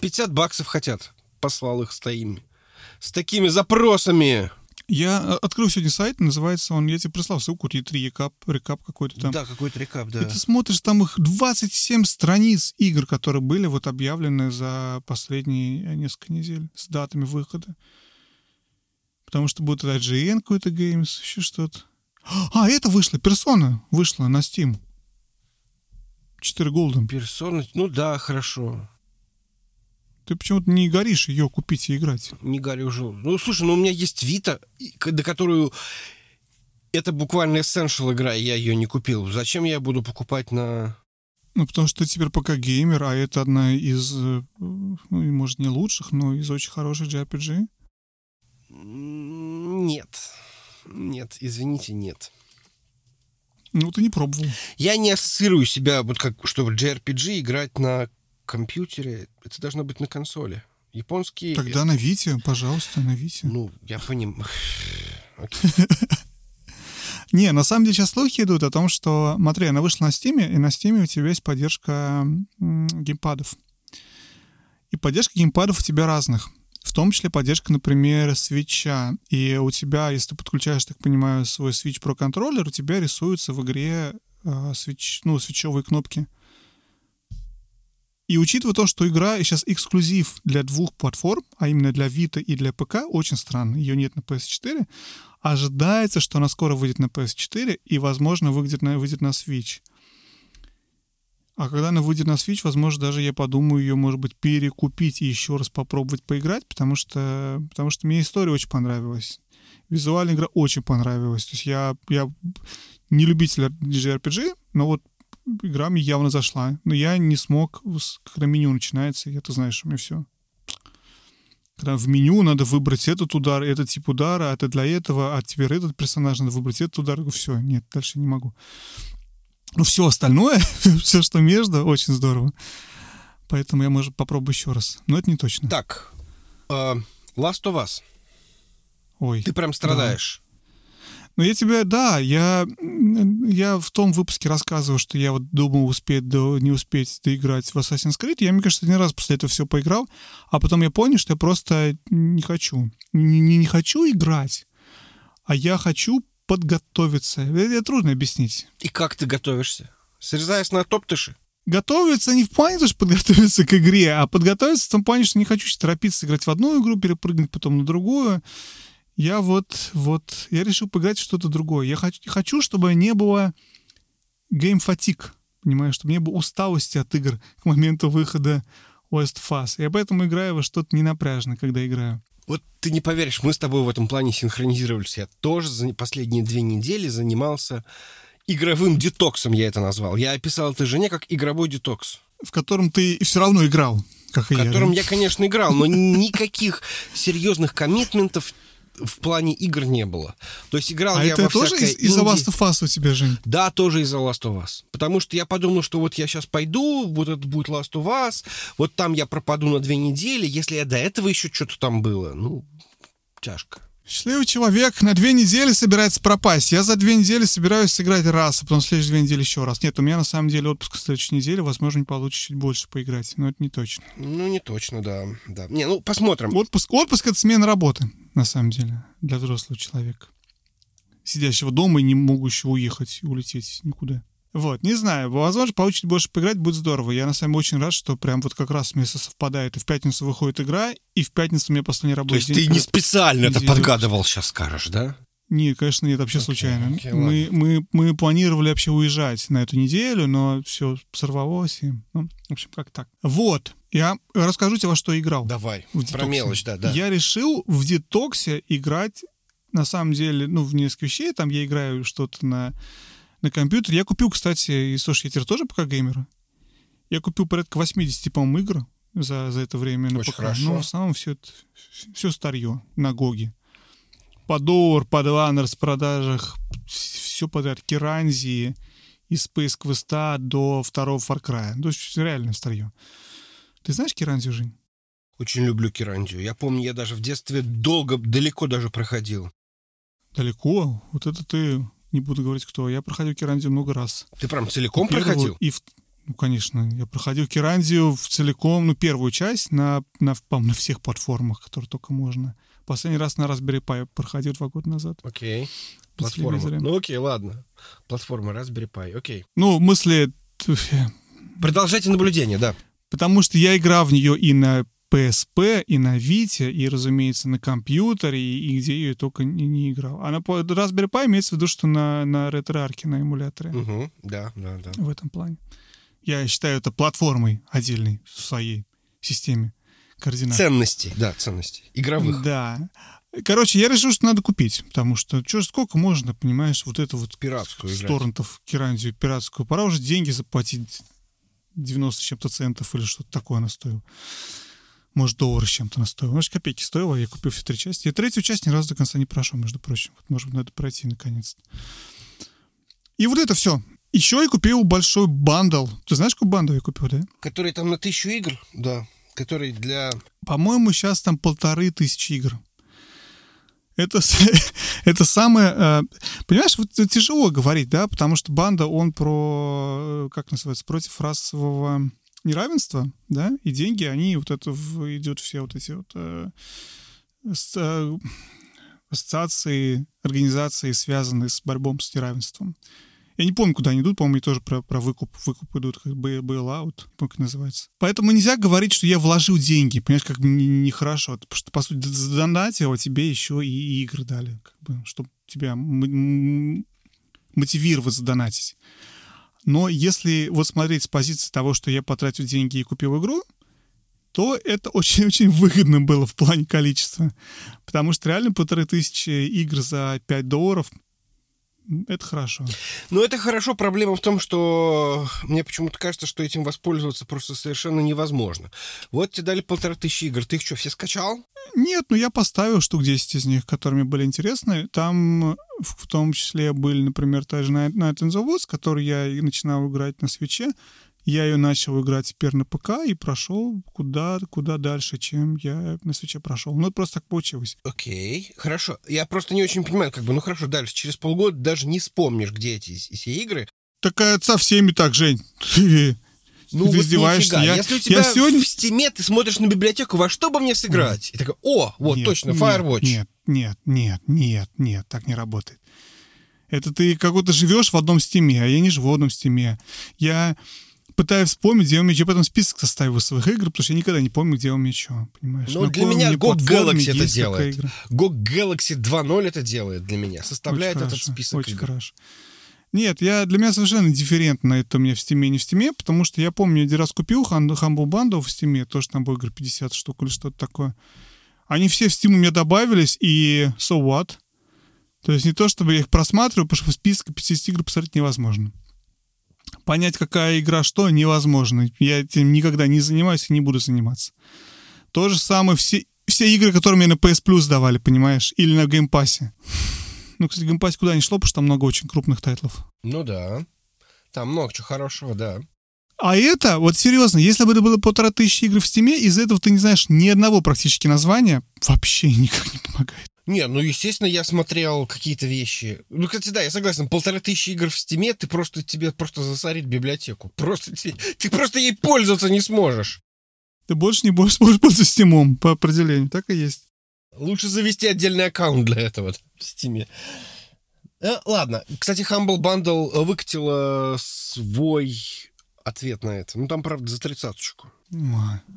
50 баксов хотят. Послал их с такими, с такими запросами. Я э, открыл сегодня сайт, называется он, я тебе прислал ссылку, E3 рекап, рекап какой-то там. Да, какой-то рекап, да. И ты смотришь, там их 27 страниц игр, которые были вот объявлены за последние э, несколько недель с датами выхода. Потому что будет IGN какой-то Games, еще что-то. А, это вышло, Персона вышла на Steam. 4 голдом. Персона, ну да, хорошо. Ты почему-то не горишь ее купить и играть. Не горю уже. Ну, слушай, ну у меня есть Вита, до которую... Это буквально essential игра, и я ее не купил. Зачем я буду покупать на... Ну, потому что ты теперь пока геймер, а это одна из, э, ну, может, не лучших, но из очень хороших JRPG. Нет. Нет, извините, нет. Ну, ты не пробовал. Я не ассоциирую себя, вот как, чтобы JRPG играть на компьютере. Это должно быть на консоли. Японские... Тогда на Вите, пожалуйста, на Вите. Ну, я понимаю. Не, на самом деле сейчас слухи идут о том, что, смотри, она вышла на Стиме, и на Стиме у тебя есть поддержка геймпадов. И поддержка геймпадов у тебя разных. В том числе поддержка, например, свеча. И у тебя, если ты подключаешь, так понимаю, свой Switch Pro контроллер, у тебя рисуются в игре э, свеч, ну, свечевые кнопки. И учитывая то, что игра сейчас эксклюзив для двух платформ, а именно для Vita и для ПК, очень странно, ее нет на PS4, ожидается, что она скоро выйдет на PS4 и, возможно, выйдет на, выйдет на Switch. А когда она выйдет на Switch, возможно, даже я подумаю ее, может быть, перекупить и еще раз попробовать поиграть, потому что, потому что мне история очень понравилась. Визуальная игра очень понравилась. То есть я, я не любитель JRPG, но вот игра мне явно зашла. Но я не смог, когда меню начинается, я, ты знаешь, у меня все. Когда в меню надо выбрать этот удар, этот тип удара, а это для этого, а теперь этот персонаж надо выбрать этот удар. Все, нет, дальше не могу. Ну, все остальное, все, что между, очень здорово. Поэтому я, может, попробую еще раз. Но это не точно. Так, uh, Last of Us. Ой. Ты прям страдаешь. Да. Ну, я тебе, да, я, я в том выпуске рассказывал, что я вот думал успеть, до, не успеть доиграть в Assassin's Creed. Я, мне кажется, один раз после этого все поиграл, а потом я понял, что я просто не хочу. Не, не, не хочу играть, а я хочу подготовиться. Это трудно объяснить. И как ты готовишься? Срезаясь на топтыши? Готовиться не в плане, что подготовиться к игре, а подготовиться в том плане, что не хочу торопиться играть в одну игру, перепрыгнуть потом на другую. Я вот, вот, я решил поиграть в что-то другое. Я хочу, хочу, чтобы не было game fatigue, понимаешь, чтобы не было усталости от игр к моменту выхода Last of Us. Я поэтому играю во что-то ненапряжно, когда играю. Вот ты не поверишь, мы с тобой в этом плане синхронизировались. Я тоже за последние две недели занимался игровым детоксом, я это назвал. Я описал это жене как игровой детокс. В котором ты все равно играл, как и я. В котором я, конечно, играл, но никаких серьезных коммитментов в плане игр не было. То есть играл а я это во тоже из- из-за Last of Us у тебя, Жень? Да, тоже из-за Last of Us. Потому что я подумал, что вот я сейчас пойду, вот это будет Last of Us, вот там я пропаду на две недели, если я до этого еще что-то там было, ну, тяжко. Счастливый человек на две недели собирается пропасть. Я за две недели собираюсь сыграть раз, а потом следующие две недели еще раз. Нет, у меня на самом деле отпуск в следующей неделе, возможно, не получится чуть больше поиграть, но это не точно. Ну, не точно, да. да. Не, ну, посмотрим. Отпуск, отпуск — это смена работы, на самом деле, для взрослого человека. Сидящего дома и не могущего уехать и улететь никуда. Вот, не знаю, возможно, получить больше поиграть будет здорово. Я на самом деле очень рад, что прям вот как раз место совпадает. И в пятницу выходит игра, и в пятницу у меня последний рабочий То есть ты не специально это подгадывал, сейчас скажешь, да? Нет, конечно, нет, вообще okay, случайно. Okay, мы, мы, мы планировали вообще уезжать на эту неделю, но все сорвалось. И, ну, в общем, как так. Вот, я расскажу тебе, во что играл. Давай, про мелочь, да, да. Я решил в детоксе играть, на самом деле, ну, в несколько вещей. Там я играю что-то на на компьютере. Я купил, кстати, и слушай, я теперь тоже ПК-геймер. Я купил порядка 80, по-моему, игр за, за это время Очень ПК. Хорошо. Но в основном все, это, все старье на GOG е. По доллар, по с продажах, все подряд. Kyrandia, из Space Quest до второго Far Cry. То есть реально старье. Ты знаешь Kyrandia ю, Жень? Очень люблю Керандию. Я помню, я даже в детстве долго, далеко даже проходил. Далеко? Вот это ты не буду говорить кто. Я проходил Керандию много раз. Ты прям целиком Первую проходил? И в... Ну, конечно. Я проходил Керандию в целиком, ну, первую часть на, на, на всех платформах, которые только можно. Последний раз на Raspberry Pi проходил два года назад. Окей. Платформа. Ну, окей, ладно. Платформа Raspberry Pi, окей. Ну, в смысле... Продолжайте наблюдение, да. Потому что я играл в нее и на PSP, и на Vita, и, разумеется, на компьютере, и, и где я только не, не играл. А на Raspberry Pi имеется в виду, что на, на RetroArch, на эмуляторе. Угу, да, да, да. В этом плане. Я считаю это платформой отдельной в своей системе координат. Ценностей, да, ценностей. Игровых. Да. Короче, я решил, что надо купить, потому что что сколько можно, понимаешь, вот это вот пиратскую с торрентов Керандию пиратскую. Пора уже деньги заплатить 90 с чем-то центов или что-то такое она стоила. Может, доллар с чем-то она стоила. Может, копейки стоила, я купил все три части. Я третью часть ни разу до конца не прошел, между прочим. Вот, может быть, надо пройти наконец-то. И вот это все. Еще я купил большой bundle. Ты знаешь, какой bundle я купил, да? Который там на тысячу игр, да. Который для... По-моему, сейчас там полторы тысячи игр. Это, это самое... Э, понимаешь, вот тяжело говорить, да, потому что bundle, он про, э, как называется, против расового неравенства, да, и деньги, они вот это идут все вот эти вот э, ассоциации, организации, связанные с борьбой с неравенством. Я не помню, куда они идут, по-моему, тоже про, про выкуп. Выкуп идут, как бы bailout, как называется. Поэтому нельзя говорить, что я вложил деньги, понимаешь, как нехорошо. Не потому что, по сути, задонатил, а тебе еще и игры дали, как бы, чтобы тебя мотивировать задонатить. Но если вот смотреть с позиции того, что я потратил деньги и купил игру, то это очень-очень выгодно было в плане количества. Потому что реально полторы тысячи игр за 5 долларов это хорошо. Но это хорошо. Проблема в том, что мне почему-то кажется, что этим воспользоваться просто совершенно невозможно. Вот тебе дали полторы тысячи игр. Ты их что, все скачал? Нет, ну я поставил штук 10 из них, которые мне были интересны. Там в том числе были, например, та же Night in the Woods, который я и начинал играть на свече. Я ее начал играть теперь на ПК и прошел куда, куда дальше, чем я на свече прошел. Ну, просто так получилось. Окей, okay, хорошо. Я просто не очень понимаю, как бы, ну хорошо, дальше, через полгода даже не вспомнишь, где эти все игры. Такая со всеми так, Жень. Ну, ты вот издеваешься. Я, Если у тебя я сегодня... в стиме ты смотришь на библиотеку, во что бы мне сыграть? И такой, о, вот нет, точно, Firewatch. Нет, нет, нет, нет, нет, так не работает. Это ты как-то живешь в одном Steam е, а я не живу в одном Steam е. Я пытаюсь вспомнить, где у меня что, потом список составил своих игр, потому что я никогда не помню, где у меня что, понимаешь? Ну, для меня GOG Galaxy это делает. GOG Galaxy 2.0 это делает для меня, составляет очень этот хорошо, список Очень игр. хорошо. Нет, я, для меня совершенно индифферентно это у меня в Steam е, не в Steam е, потому что я помню, я один раз купил Humble Bundle в Steam е, тоже там было игр 50 штук или что-то такое. Они все в Steam у меня добавились, и so what? То есть не то, чтобы я их просматриваю, потому что в список 50 игр посмотреть невозможно понять, какая игра что, невозможно. Я этим никогда не занимаюсь и не буду заниматься. То же самое все, все игры, которые мне на PS Plus давали, понимаешь? Или на Game Pass е. Ну, кстати, Game Pass куда не шло, потому что там много очень крупных title ов. Ну да. Там много чего хорошего, да. А это, вот серьезно, если бы это было полтора тысячи игр в Steam е, из этого ты не знаешь ни одного практически названия, вообще никак не помогает. Не, ну, естественно, я смотрел какие-то вещи. Ну, кстати, да, я согласен, полторы тысячи игр в Steam е, ты просто, тебе просто засорит библиотеку. Просто, ты, ты просто ей пользоваться не сможешь. Ты больше не будешь пользоваться Steam ом по определению, так и есть. Лучше завести отдельный аккаунт для этого в Steam е. Э, ладно, кстати, Humble Bundle выкатила свой ответ на это. Ну, там, правда, за тридцаточку.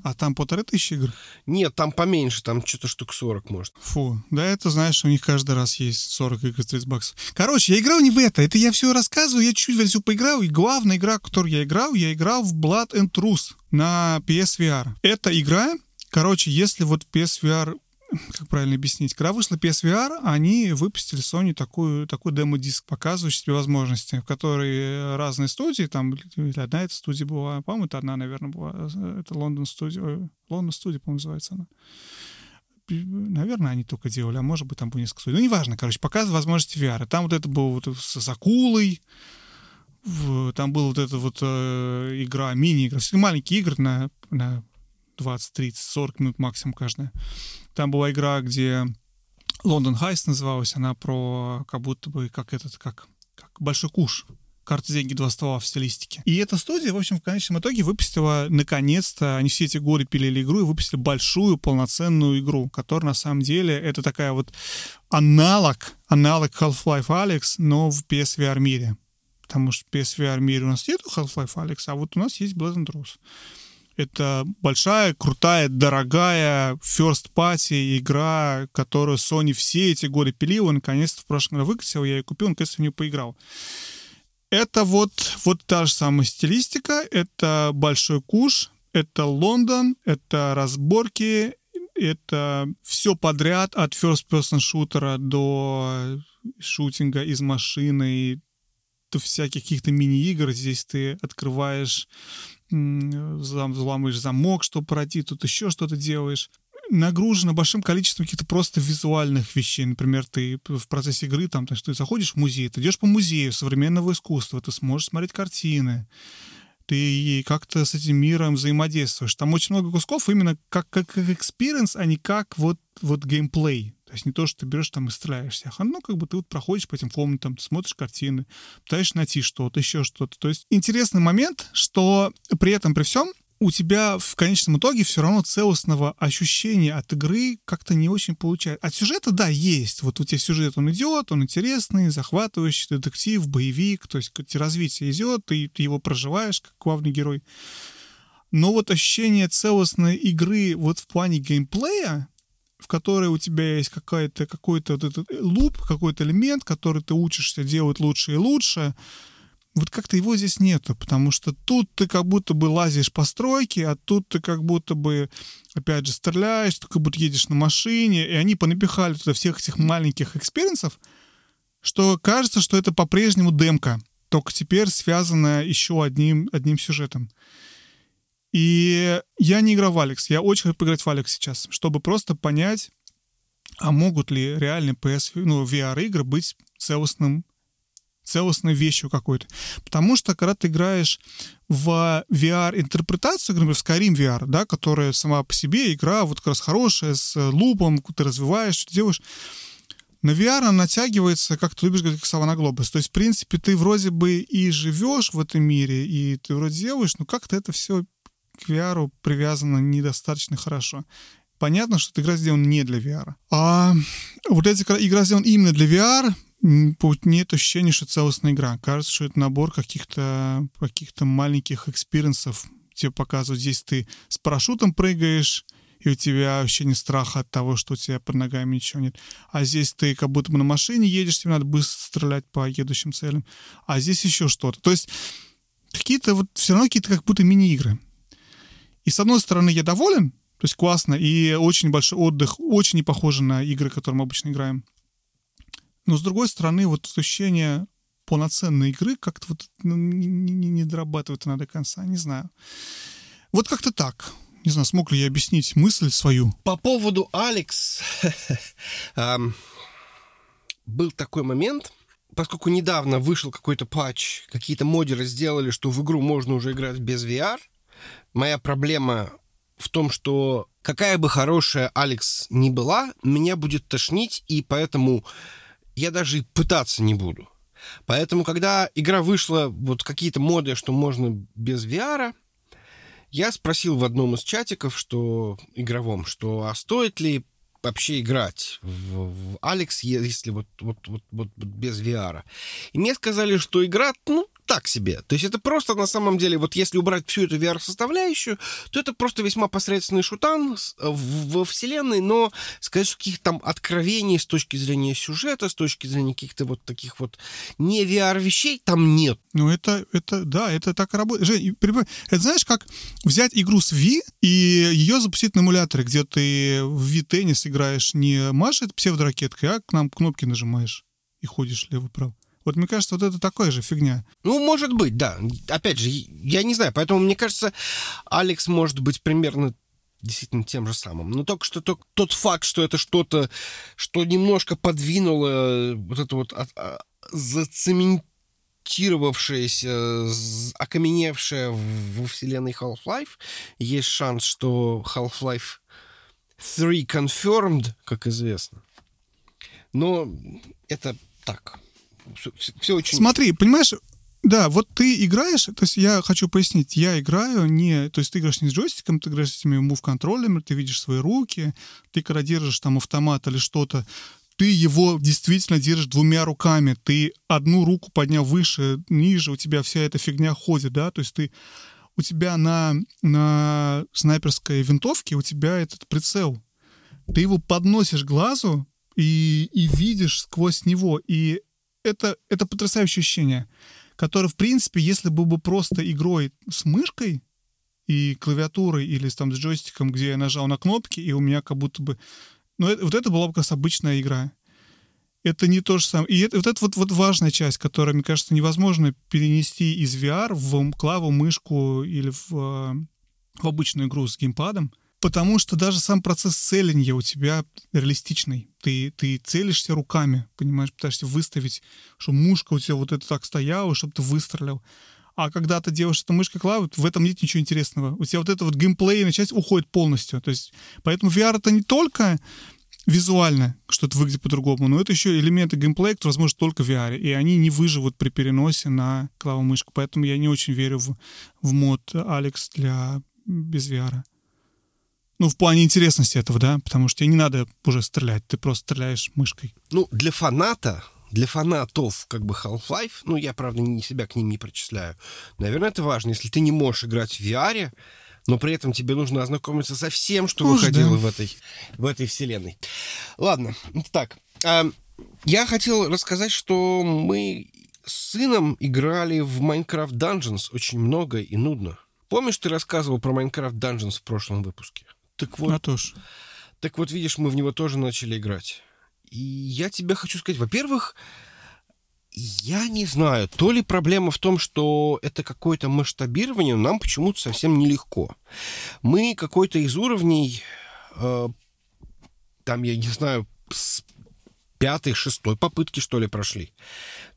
А там полторы тысячи игр? Нет, там поменьше, там что-то штук 40, может. Фу, да это, знаешь, у них каждый раз есть 40 игр 30 баксов. Короче, я играл не в это, это я все рассказываю, я чуть-чуть все поиграл, и главная игра, которую я играл, я играл в Blood and Truth на PSVR. Эта игра, короче, если вот PSVR как правильно объяснить, когда вышла PSVR, они выпустили Sony такую, такой демо-диск, показывающий тебе возможности, в которой разные студии, там одна эта студия была, по-моему, это одна, наверное, была, это Лондон студия, Лондон студия, по-моему, называется она. Наверное, они только делали, а может быть, там было несколько студий. Ну, неважно, короче, показывают возможности VR. Там вот это было вот с акулой, там была вот эта вот э, игра, мини-игра, маленькие игры на, на 20, 30, 40 минут максимум каждая. Там была игра, где Лондон Хайс называлась, она про как будто бы как этот, как, как большой куш. Карты деньги два ствола в стилистике. И эта студия, в общем, в конечном итоге выпустила, наконец-то, они все эти годы пилили игру и выпустили большую полноценную игру, которая на самом деле это такая вот аналог, аналог Half-Life Alex, но в PSVR мире. Потому что в PSVR мире у нас нет Half-Life Alex, а вот у нас есть and Truth. Это большая, крутая, дорогая first party игра, которую Sony все эти годы пилила, наконец-то в прошлом году выкатил, я ее купил, наконец-то в нее поиграл. Это вот, вот та же самая стилистика, это большой куш, это Лондон, это разборки, это все подряд от first-person шутера до шутинга из машины, до всяких каких-то мини-игр. Здесь ты открываешь взламываешь замок, чтобы пройти, тут еще что-то делаешь. нагружена большим количеством каких-то просто визуальных вещей. Например, ты в процессе игры, там, ты заходишь в музей, ты идешь по музею современного искусства, ты сможешь смотреть картины, ты как-то с этим миром взаимодействуешь. Там очень много кусков именно как, как, как experience, а не как вот, вот геймплей. То есть не то, что ты берешь там и стреляешь всех, а ну как бы ты вот проходишь по этим комнатам, смотришь картины, пытаешься найти что-то, еще что-то. То есть интересный момент, что при этом, при всем, у тебя в конечном итоге все равно целостного ощущения от игры как-то не очень получается. От сюжета, да, есть. Вот у тебя сюжет, он идет, он интересный, захватывающий, детектив, боевик, то есть развитие идет, ты, ты его проживаешь как главный герой. Но вот ощущение целостной игры вот в плане геймплея, в которой у тебя есть какой-то какой-то вот этот loop, какой-то элемент, который ты учишься делать лучше и лучше, вот как-то его здесь нету, потому что тут ты как будто бы лазишь по стройке, а тут ты как будто бы, опять же, стреляешь, ты как будто едешь на машине, и они понапихали туда всех этих маленьких experience ов, что кажется, что это по-прежнему демка, только теперь связанная еще одним, одним сюжетом. И я не играл в Алекс, я очень хочу поиграть в Алекс сейчас, чтобы просто понять, а могут ли реальные PS, ну, VR-игры быть целостным целостной вещью какой-то. Потому что, когда ты играешь в VR-интерпретацию, например, в Skyrim VR, да, которая сама по себе игра вот как раз хорошая, с лупом, ты развиваешь, что делаешь, на VR она натягивается, как ты любишь говорить, как сова на глобус. То есть, в принципе, ты вроде бы и живешь в этом мире, и ты вроде делаешь, но как-то это все к VR привязано недостаточно хорошо. Понятно, что эта игра сделана не для VR. А вот эта игра сделана именно для VR, нет ощущения, что целостная игра. Кажется, что это набор каких-то каких маленьких experience ов. Тебе показывают, здесь ты с парашютом прыгаешь, и у тебя ощущение страха от того, что у тебя под ногами ничего нет. А здесь ты как будто бы на машине едешь, тебе надо быстро стрелять по едущим целям. А здесь еще что-то. То есть какие-то вот все равно какие-то как будто мини-игры. И с одной стороны я доволен, то есть классно, и очень большой отдых, очень не похоже на игры, которые мы обычно играем. Но с другой стороны, вот ощущение полноценной игры как-то вот ну, не, не, не дорабатывает она до конца, не знаю. Вот как-то так. Не знаю, смог ли я объяснить мысль свою. По поводу Алекс, был такой момент, поскольку недавно вышел какой-то патч, какие-то модеры сделали, что в игру можно уже играть без VR. Моя проблема в том, что какая бы хорошая Алекс ни была, меня будет тошнить, и поэтому я даже пытаться не буду. Поэтому, когда игра вышла, вот какие-то моды, что можно без VR, я спросил в одном из чатиков, что игровом, что а стоит ли вообще играть в, в Алекс, если вот, вот, вот, вот без VR. И мне сказали, что игра, ну, так себе. То есть это просто на самом деле, вот если убрать всю эту VR-составляющую, то это просто весьма посредственный шутан э, во вселенной, но сказать, что каких-то там откровений с точки зрения сюжета, с точки зрения каких-то вот таких вот не VR-вещей там нет. Ну это, это, да, это так работает. Жень, это знаешь, как взять игру с Wii и ее запустить на эмуляторе, где ты в Wii-теннис играешь не машет псевдоракеткой, а к нам кнопки нажимаешь и ходишь лево-право. Вот мне кажется, вот это такая же фигня. Ну, может быть, да. Опять же, я не знаю. Поэтому, мне кажется, Алекс может быть примерно действительно тем же самым. Но только что тот, тот факт, что это что-то, что немножко подвинуло вот это вот а, а, зацементировавшееся, окаменевшее во вселенной Half-Life, есть шанс, что Half-Life 3 confirmed, как известно. Но это так все, все очень... Смотри, понимаешь, да, вот ты играешь, то есть я хочу пояснить, я играю не, то есть ты играешь не с джойстиком, ты играешь с этими мув-контроллерами, ты видишь свои руки, ты когда держишь там автомат или что-то, ты его действительно держишь двумя руками, ты одну руку поднял выше, ниже, у тебя вся эта фигня ходит, да, то есть ты у тебя на, на снайперской винтовке у тебя этот прицел. Ты его подносишь глазу и, и видишь сквозь него. И это, это потрясающее ощущение, которое, в принципе, если бы бы просто игрой с мышкой и клавиатурой или там с джойстиком, где я нажал на кнопки, и у меня как будто бы... Ну, это, вот это была бы как раз обычная игра. Это не то же самое. И это, вот это вот, вот важная часть, которая, мне кажется, невозможно перенести из VR в клаву, мышку или в, в обычную игру с геймпадом. Потому что даже сам процесс целения у тебя реалистичный. Ты, ты целишься руками, понимаешь, пытаешься выставить, чтобы мушка у тебя вот это так стояла, чтобы ты выстрелил. А когда ты делаешь это мышкой клавы, в этом нет ничего интересного. У тебя вот эта вот геймплейная часть уходит полностью. То есть, поэтому VR это не только визуально, что это выглядит по-другому, но это еще элементы геймплея, которые возможно только в VR, и они не выживут при переносе на клаву-мышку, поэтому я не очень верю в, в мод Алекс для без VR. Ну, в плане интересности этого, да, потому что тебе не надо уже стрелять, ты просто стреляешь мышкой. Ну, для фаната, для фанатов как бы Half-Life, ну, я, правда, не себя к ним не причисляю, наверное, это важно. Если ты не можешь играть в VR, но при этом тебе нужно ознакомиться со всем, что Может, выходило да. в, этой, в этой вселенной. Ладно, так. Э, я хотел рассказать, что мы с сыном играли в Minecraft Dungeons очень много и нудно. Помнишь, ты рассказывал про Minecraft Dungeons в прошлом выпуске? Так вот. То ж. Так вот, видишь, мы в него тоже начали играть. И я тебе хочу сказать, во-первых, я не знаю, то ли проблема в том, что это какое-то масштабирование, нам почему-то совсем нелегко. Мы какой-то из уровней, э, там, я не знаю, с пятой, шестой попытки, что ли, прошли.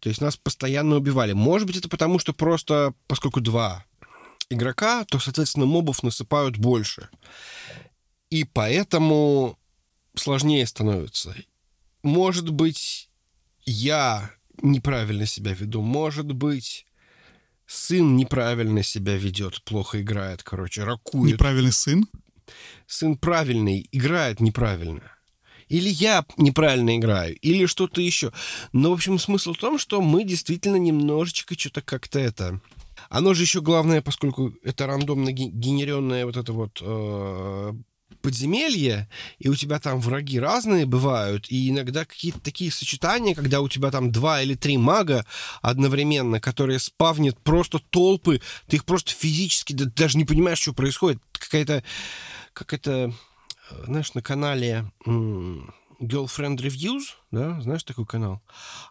То есть нас постоянно убивали. Может быть, это потому, что просто, поскольку два игрока, то, соответственно, мобов насыпают больше. И поэтому сложнее становится. Может быть, я неправильно себя веду. Может быть, сын неправильно себя ведет, плохо играет, короче, ракует. Неправильный сын? Сын правильный, играет неправильно. Или я неправильно играю, или что-то еще. Но, в общем, смысл в том, что мы действительно немножечко что-то как-то это... Оно же еще главное, поскольку это рандомно генеренное вот это вот э, подземелье, и у тебя там враги разные бывают, и иногда какие-то такие сочетания, когда у тебя там два или три мага одновременно, которые спавнят просто толпы, ты их просто физически да, даже не понимаешь, что происходит. Какая-то, как это, знаешь, на канале Girlfriend Reviews, да, знаешь такой канал?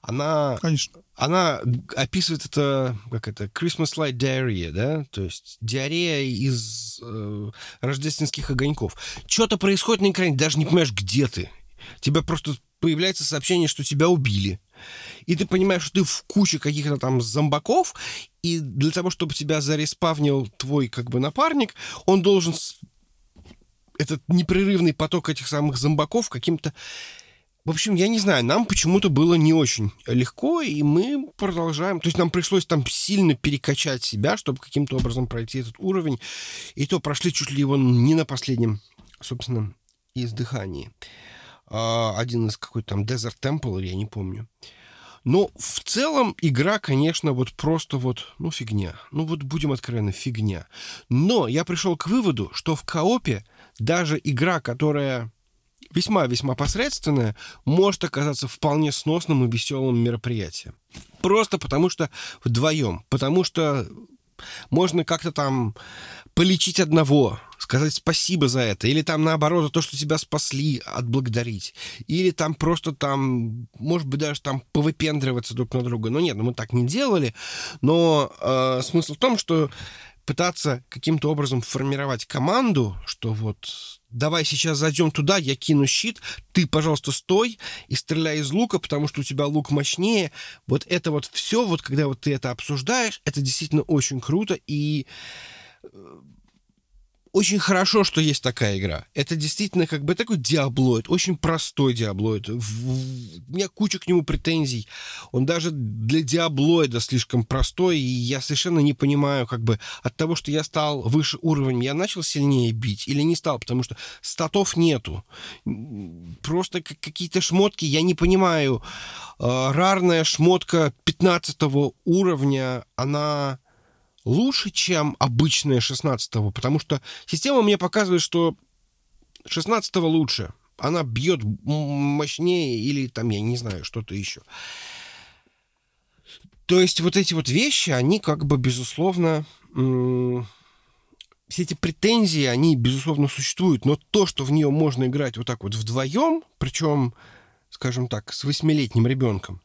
Она, Конечно. она описывает это, как это, Christmas Light Diarrhea, да, то есть диарея из э, рождественских огоньков. Что-то происходит на экране, даже не понимаешь, где ты. Тебя просто появляется сообщение, что тебя убили. И ты понимаешь, что ты в куче каких-то там зомбаков, и для того, чтобы тебя зареспавнил твой как бы напарник, он должен этот непрерывный поток этих самых зомбаков каким-то... В общем, я не знаю, нам почему-то было не очень легко, и мы продолжаем. То есть нам пришлось там сильно перекачать себя, чтобы каким-то образом пройти этот уровень. И то прошли чуть ли его не на последнем, собственно, издыхании. А, один из какой-то там Desert Temple, я не помню. Но в целом игра, конечно, вот просто вот, ну, фигня. Ну, вот будем откровенны, фигня. Но я пришел к выводу, что в коопе даже игра, которая весьма-весьма посредственная, может оказаться вполне сносным и веселым мероприятием. Просто потому что вдвоем. Потому что можно как-то там полечить одного, сказать спасибо за это, или там наоборот за то, что тебя спасли, отблагодарить, или там просто там, может быть, даже там повыпендриваться друг на друга. Но нет, ну мы так не делали, но э, смысл в том, что пытаться каким-то образом формировать команду, что вот давай сейчас зайдем туда, я кину щит, ты, пожалуйста, стой и стреляй из лука, потому что у тебя лук мощнее. Вот это вот все, вот когда вот ты это обсуждаешь, это действительно очень круто и э, очень хорошо, что есть такая игра. Это действительно как бы такой диаблоид, очень простой диаблоид. У меня куча к нему претензий. Он даже для диаблоида слишком простой, и я совершенно не понимаю, как бы от того, что я стал выше уровнем, я начал сильнее бить или не стал, потому что статов нету. Просто какие-то шмотки, я не понимаю. А, рарная шмотка 15 уровня, она лучше, чем обычная 16 потому что система мне показывает, что 16 лучше. Она бьет мощнее или там, я не знаю, что-то еще. То есть вот эти вот вещи, они как бы, безусловно, все эти претензии, они, безусловно, существуют, но то, что в нее можно играть вот так вот вдвоем, причем, скажем так, с восьмилетним ребенком,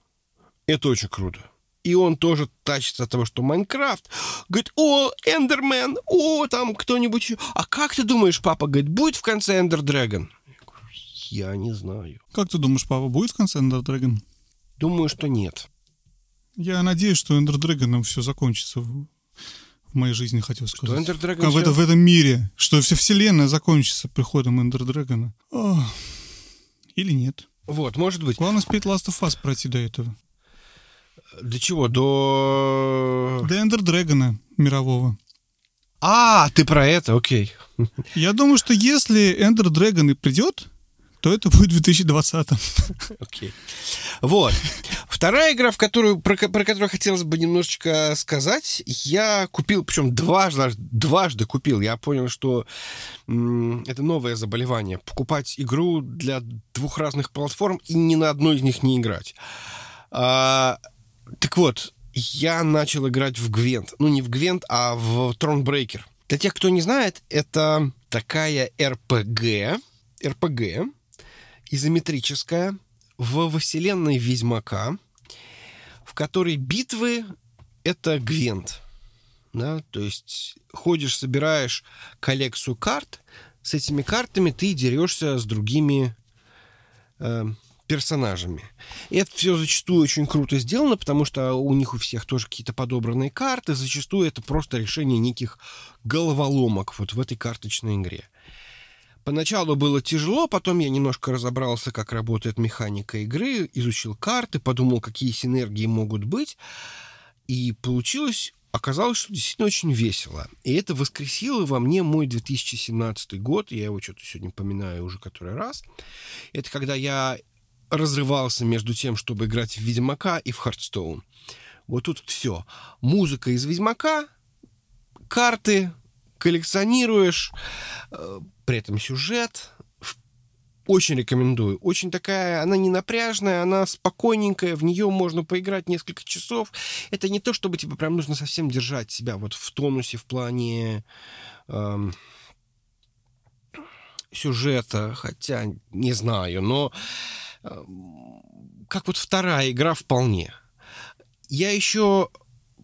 это очень круто. И он тоже тащится от того, что Майнкрафт. Говорит, о, Эндермен, о, там кто-нибудь еще. А как ты думаешь, папа, говорит, будет в конце Эндер Дрэгон? Я не знаю. Как ты думаешь, папа, будет в конце Ender Dragon? Думаю, что нет. Я надеюсь, что Ender Dragon все закончится в, в моей жизни, хотел сказать. Ender Dragon Как в, это, в этом мире, что вся вселенная закончится приходом Dragon. Ох. Или нет. Вот, может быть. Главное успеть Last of Us пройти до этого. До чего? До... До Ender Dragon мирового. А, ты про это, окей. Я думаю, что если Ender Dragon и придет, то это будет в 2020. Окей. Вот. Вторая игра, в которую, про, про которую хотелось бы немножечко сказать, я купил, причем дважды, дважды купил. Я понял, что м, это новое заболевание. Покупать игру для двух разных платформ и ни на одной из них не играть. А, так вот, я начал играть в Гвент. Ну, не в Гвент, а в Thronebreaker. Для тех, кто не знает, это такая РПГ, РПГ, изометрическая, в вселенной Ведьмака, в которой битвы — это Гвент. Да? То есть ходишь, собираешь коллекцию карт, с этими картами ты дерешься с другими э, персонажами. Это все зачастую очень круто сделано, потому что у них у всех тоже какие-то подобранные карты. Зачастую это просто решение неких головоломок вот в этой карточной игре. Поначалу было тяжело, потом я немножко разобрался, как работает механика игры, изучил карты, подумал, какие синергии могут быть. И получилось, оказалось, что действительно очень весело. И это воскресило во мне мой 2017 год. Я его что-то сегодня поминаю уже который раз. Это когда я разрывался между тем, чтобы играть в Ведьмака и в Хардстоун. Вот тут все. Музыка из Ведьмака, карты, коллекционируешь, э, при этом сюжет. Очень рекомендую. Очень такая, она не напряжная, она спокойненькая, в нее можно поиграть несколько часов. Это не то, чтобы тебе прям нужно совсем держать себя вот в тонусе в плане эм, сюжета, хотя не знаю, но как вот вторая игра вполне. Я еще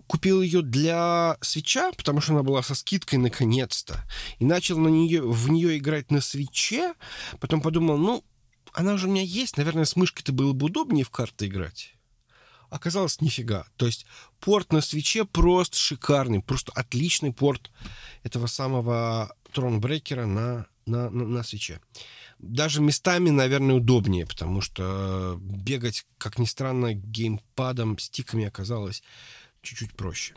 купил ее для свеча, потому что она была со скидкой наконец-то. И начал на нее, в нее играть на свече. Потом подумал, ну, она уже у меня есть. Наверное, с мышкой-то было бы удобнее в карты играть. Оказалось, нифига. То есть порт на свече просто шикарный. Просто отличный порт этого самого Тронбрекера на, на, на, на свече. Даже местами, наверное, удобнее, потому что бегать, как ни странно, геймпадом, стиками оказалось чуть-чуть проще.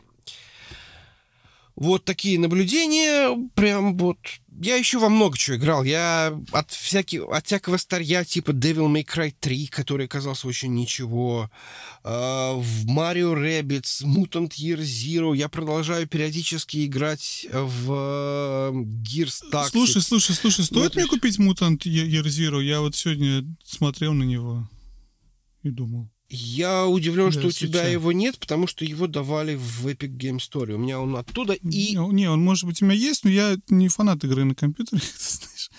Вот такие наблюдения, прям вот. Я еще во много чего играл. Я от, всяких, от всякого старья, типа Devil May Cry 3, который оказался очень ничего, э, в Mario Rabbids, Mutant Year Zero. Я продолжаю периодически играть в Gears Tactics. Слушай, слушай, слушай, стоит это мне ж- купить Mutant Year Zero? Я вот сегодня смотрел на него и думал. Я удивлен, Да, что у тебя его нет, потому что его давали в Epic Game Story. У меня он оттуда и... Не, он, может быть, у меня есть, но я не фанат игры на компьютере, знаешь.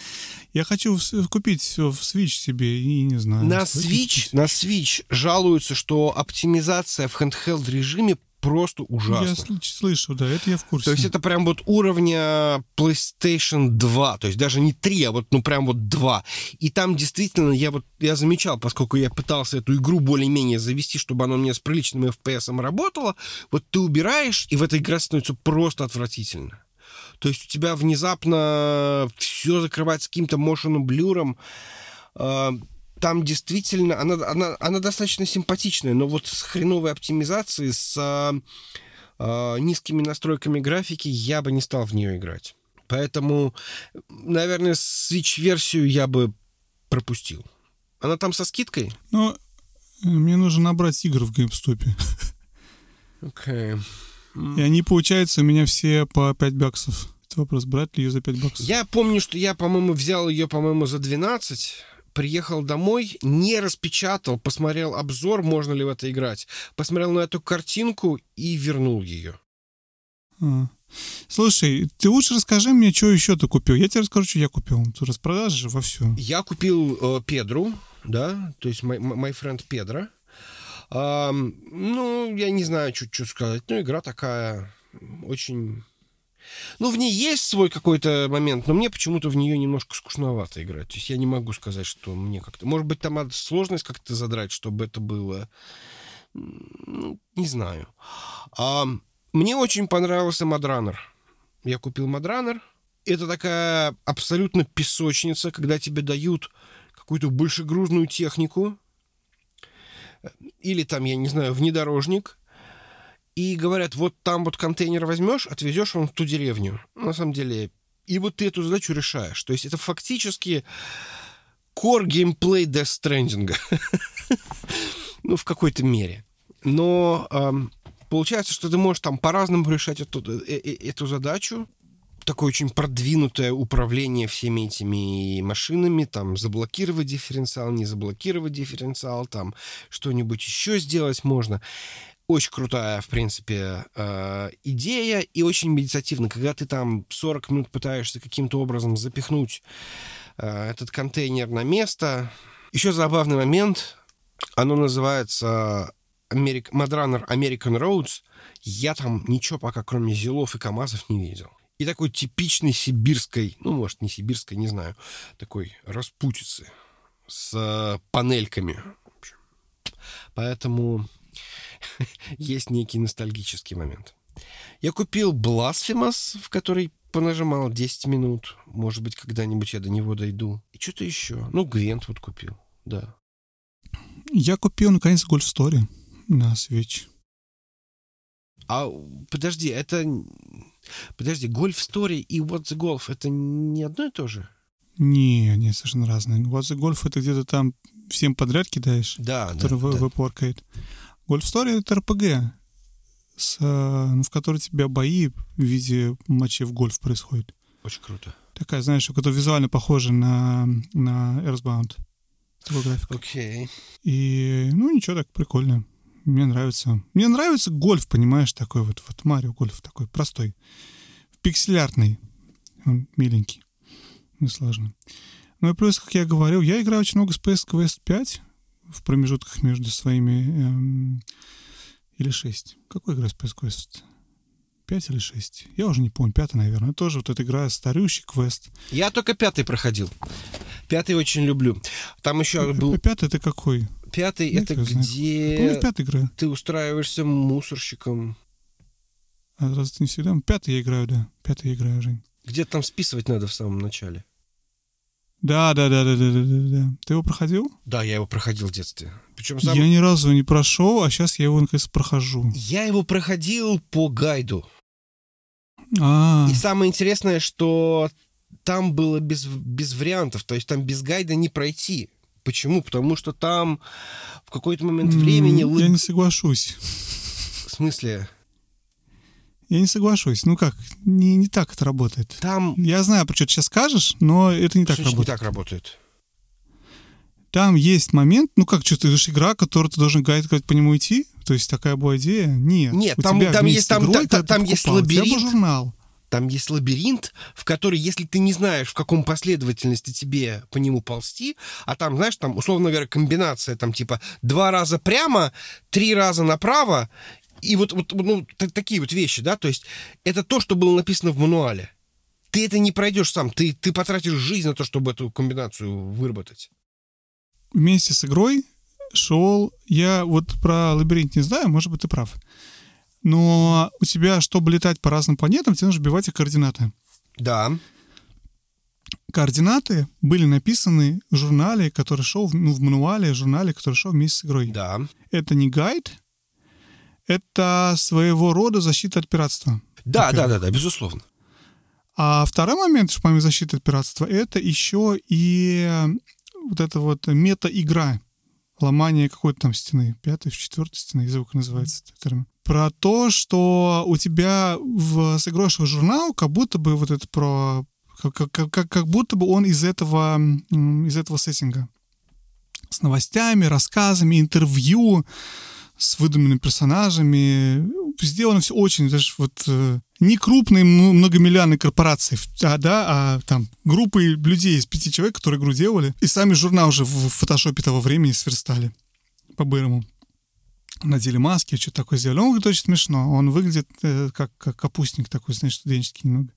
Я хочу в- купить все в Switch себе и не знаю. На Switch, на Switch жалуются, что оптимизация в handheld режиме просто Я ужасна. сл- слышу, да, это я в курсе. То есть это прям вот уровня PlayStation 2, то есть даже не 3, а вот ну прям вот 2. И там действительно я вот я замечал, поскольку я пытался эту игру более-менее завести, чтобы она у меня с приличным FPS работала, вот ты убираешь, и в этой игре становится просто отвратительно. То есть у тебя внезапно все закрывается каким-то motion блюром. Там действительно, она, она, она достаточно симпатичная, но вот с хреновой оптимизацией, с а, низкими настройками графики я бы не стал в нее играть. Поэтому, наверное, Switch-версию я бы пропустил. Она там со скидкой? Э, мне нужно набрать игр в GameStop. Окей. И они, получается, у меня все по 5 баксов. Это вопрос, брать ли ее за 5 баксов? Я помню, что я, по-моему, взял ее, по-моему, за 12, приехал домой, не распечатал, посмотрел обзор, можно ли в это играть, посмотрел на эту картинку и вернул ее. А. Слушай, ты лучше расскажи мне, что еще ты купил. Я тебе расскажу, что я купил. Тут распродажи же вовсю. Я купил э, Педру, да, то есть my friend Педро. А, ну, я не знаю, что сказать. Ну, игра такая очень... Ну, в ней есть свой какой-то момент, но мне почему-то в нее немножко скучновато играть. То есть я не могу сказать, что мне как-то... Может быть, там надо сложность как-то задрать, чтобы это было... Ну, не знаю. А, мне очень понравился Мадранер. Я купил Мадранер. Это такая абсолютно песочница, когда тебе дают какую-то большегрузную технику, или там, я не знаю, внедорожник, и говорят, вот там вот контейнер возьмешь, отвезешь он в ту деревню. На самом деле, и вот ты эту задачу решаешь. То есть это фактически core геймплей Death Stranding. ну, в какой-то мере. Но эм, получается, что ты можешь там по-разному решать эту, э, э, эту задачу такое очень продвинутое управление всеми этими машинами, там заблокировать дифференциал, не заблокировать дифференциал, там что-нибудь еще сделать можно. Очень крутая, в принципе, э, идея и очень медитативно. Когда ты там 40 минут пытаешься каким-то образом запихнуть э, этот контейнер на место. Еще забавный момент. Оно называется American, Mad American Roads. Я там ничего пока, кроме зилов и КАМАЗов, не видел и такой типичной сибирской, ну, может, не сибирской, не знаю, такой распутицы с э, панельками. Поэтому есть некий ностальгический момент. Я купил Blasphemous, в который понажимал 10 минут. Может быть, когда-нибудь я до него дойду. И что-то еще. Ну, Гвент вот купил, да. Я купил, наконец, Golf Story на Switch. А подожди, это Подожди, Golf Story и What the Golf это не одно и то же? Не, не, совершенно разные. What the Golf это где-то там всем подряд кидаешь, да, который да, да. выпоркает. Golf Story это РПГ, с, ну, в которой у тебя бои в виде матчей в гольф происходят. Очень круто. Такая, знаешь, которая визуально похожа на, на Earthbound. Окей. Okay. И, ну, ничего, так прикольно. Мне нравится. Мне нравится гольф, понимаешь, такой вот, вот Марио гольф такой простой. Пикселярный. Он миленький. Не сложно. Ну и плюс, как я говорил, я играю очень много Space Quest 5 в промежутках между своими... Эм, или 6. Какой игра Space Quest? 5 или 6? Я уже не помню. Пятый, наверное. Тоже вот эта игра старющий квест. Я только пятый проходил. Пятый очень люблю. Там еще был... Пятый это какой? Пятый Нет, это где... Помню, пятый игра. Ты устраиваешься мусорщиком. А раз ты не всегда... Пятый я играю, да. Пятый я играю, Жень. Где там списывать надо в самом начале. Да, да, да, да, да, да, да. Ты его проходил? Да, я его проходил в детстве. Причем сам... Я ни разу не прошел, а сейчас я его наконец прохожу. Я его проходил по гайду. А. И самое интересное, что там было без, без вариантов, то есть там без гайда не пройти. Почему? Потому что там в какой-то момент времени... Я не соглашусь. В смысле? Я не соглашусь. Ну как, не, не так это работает. Там... Я знаю, про что ты сейчас скажешь, но это не так работает. не так работает? Там есть момент, ну как, говоришь, игра, которую ты должен гайд по нему идти? То есть такая была идея? Нет. Нет, там, там есть, там, игрой, там, там есть лабиринт. журнал. Там есть лабиринт, в который, если ты не знаешь, в каком последовательности тебе по нему ползти, а там, знаешь, там, условно говоря, комбинация, там, типа, два раза прямо, три раза направо, и вот, вот ну, такие вот вещи, да, то есть это то, что было написано в мануале. Ты это не пройдешь сам, ты, ты потратишь жизнь на то, чтобы эту комбинацию выработать. Вместе с игрой шел, я вот про лабиринт не знаю, может быть, ты прав. Но у тебя, чтобы летать по разным планетам, тебе нужно вбивать их координаты. Да. Координаты были написаны в журнале, который шел, ну, в мануале, в журнале, который шел вместе с игрой. Да. Это не гайд, это своего рода защита от пиратства. Да, да, да, да, безусловно. А второй момент, что помимо защиты от пиратства, это еще и вот эта вот мета-игра ломание какой-то там стены, пятой, четвертой стены, я забыл, как называется этот термин. Про то, что у тебя в сыгрошевый журнал как будто бы вот это про... Как, как, как, как будто бы он из этого, из этого сеттинга. С новостями, рассказами, интервью, с выдуманными персонажами. Сделано все очень, даже вот э, не крупные многомиллионные корпорации, а, да, а там группы людей из пяти человек, которые игру делали, и сами журнал уже в фотошопе того времени сверстали по-бырому. Надели маски, что такое сделали. Он выглядит очень смешно. Он выглядит э, как, как капустник такой, знаешь, студенческий немного.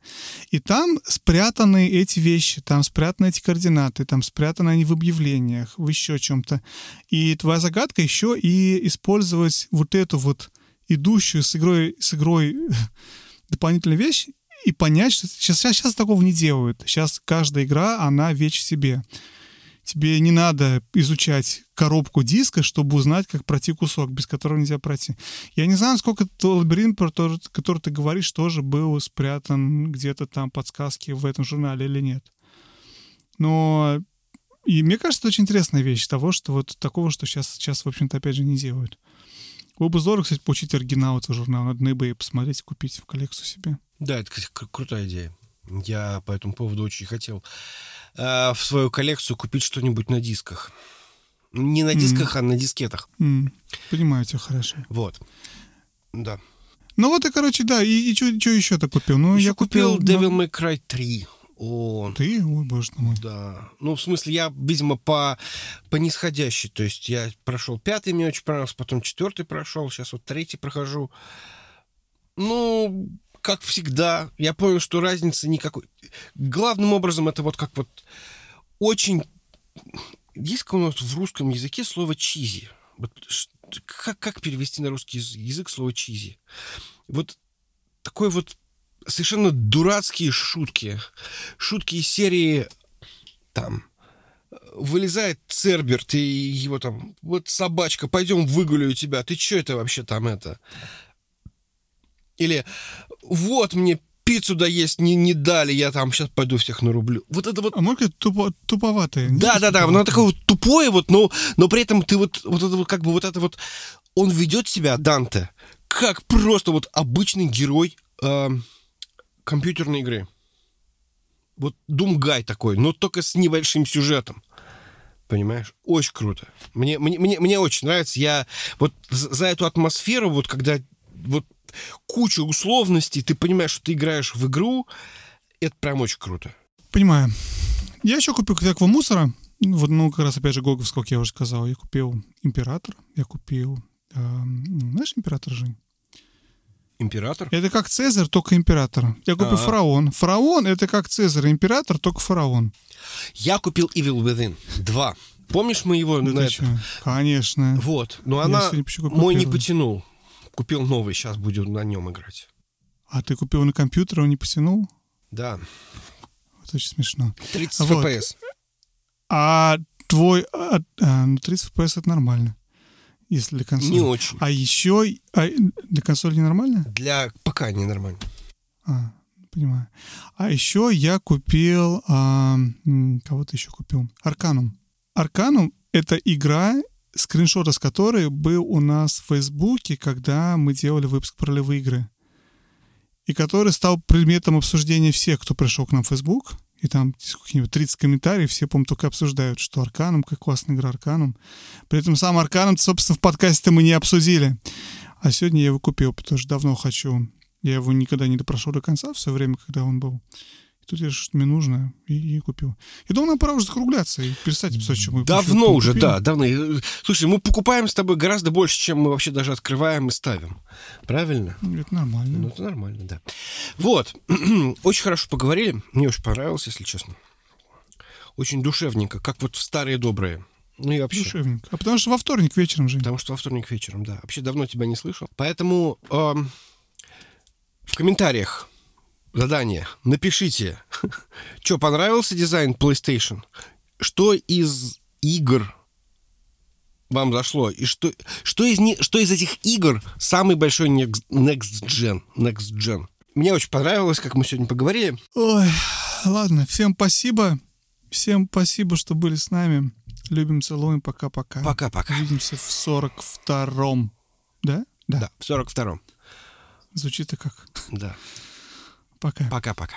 И там спрятаны эти вещи, там спрятаны эти координаты, там спрятаны они в объявлениях, в еще чем-то. И твоя загадка еще и использовать вот эту вот идущую с игрой, с игрой дополнительную вещь и понять, что сейчас, сейчас такого не делают. Сейчас каждая игра, она вещь в себе. Тебе не надо изучать коробку диска, чтобы узнать, как пройти кусок, без которого нельзя пройти. Я не знаю, сколько тот лабиринт, про который, который ты говоришь, тоже был спрятан где-то там подсказки в этом журнале или нет. Но и мне кажется, это очень интересная вещь того, что вот такого, что сейчас, сейчас в общем-то, опять же, не делают. Было бы здорово, кстати, получить оригинал этого журнала. Надо на eBay посмотреть купить в коллекцию себе. Да, это, кстати, крутая идея. Я по этому поводу очень хотел э, в свою коллекцию купить что-нибудь на дисках. Не на дисках, mm. а на дискетах. Mm. Понимаю тебя хорошо. Вот. Да. Ну вот и, короче, да. И, и что еще ты купил? Ну, еще я купил, купил Devil. May Cry 3. О, Ты? Ой, боже мой. Да. Ну, в смысле, я, видимо, по, по нисходящей. То есть я прошел пятый, мне очень понравился, потом четвертый прошел, сейчас вот третий прохожу. Ну, как всегда, я понял, что разницы никакой. Главным образом это вот как вот очень... Есть у нас в русском языке слово «чизи». Вот как, как перевести на русский язык слово «чизи»? Вот такой вот совершенно дурацкие шутки. Шутки из серии там вылезает Церберт и его там, вот собачка, пойдем выгуляю тебя, ты что это вообще там это? Или вот мне пиццу доесть не, не дали, я там сейчас пойду всех нарублю. Вот это вот... А может, тупо, туповатое. Да, да, да, оно такое вот тупое, вот, но, но при этом ты вот, вот это вот, как бы вот это вот... Он ведет себя, Данте, как просто вот обычный герой э, компьютерной игры. Вот Думгай такой, но только с небольшим сюжетом. Понимаешь? Очень круто. Мне, мне, мне, мне очень нравится. Я вот за эту атмосферу, вот когда вот куча условностей, ты понимаешь, что ты играешь в игру, это прям очень круто. Понимаю. Я еще купил всякого мусора. Вот, ну, как раз, опять же, Гоговского, как я уже сказал. Я купил Император, я купил... Э, знаешь Император, Жень? Император? Это как Цезарь, только император. Я купил А-а-а. фараон. Фараон — это как Цезарь, император, только фараон. Я купил Evil Within 2. Помнишь мы его да на это? Конечно. Вот. Но Я она мой первый. не потянул. Купил новый, сейчас буду на нем играть. А ты купил на компьютер, он не потянул? Да. Вот очень смешно. 30 вот. FPS. А твой... А, а, ну, 30 FPS это нормально если для консоли. Не очень. А еще а для консоли не нормально? Для пока не нормально. А, понимаю. А еще я купил... А, кого-то еще купил. Арканум. Арканум — это игра, скриншот из которой был у нас в Фейсбуке, когда мы делали выпуск про ролевые игры. И который стал предметом обсуждения всех, кто пришел к нам в Facebook и там сколько-нибудь 30 комментариев, все, по-моему, только обсуждают, что Арканом, как классная игра Арканом. При этом сам Арканом, собственно, в подкасте мы не обсудили. А сегодня я его купил, потому что давно хочу. Я его никогда не допрошел до конца, все время, когда он был. Тут я что мне нужно, и, и купил. Я думаю, нам пора уже закругляться и перестать писать, что мы Давно уже, да, давно. Слушай, мы покупаем с тобой гораздо больше, чем мы вообще даже открываем и ставим. Правильно? Это нормально. Ну, это нормально, да. Вот. очень хорошо поговорили. Мне очень понравилось, если честно. Очень душевненько, как вот в старые добрые. Ну и вообще. Душевненько. А потому что во вторник вечером, же. Потому что во вторник вечером, да. Вообще давно тебя не слышал. Поэтому э, в комментариях задание. Напишите, что понравился дизайн PlayStation, что из игр вам зашло, и что, что, из, не, что из этих игр самый большой next, next gen, next gen. Мне очень понравилось, как мы сегодня поговорили. Ой, ладно, всем спасибо. Всем спасибо, что были с нами. Любим, целуем, пока-пока. Пока-пока. Увидимся в 42-м. Да? Да. Да, в 42-м. Звучит-то как? Да. Пока. Пока-пока.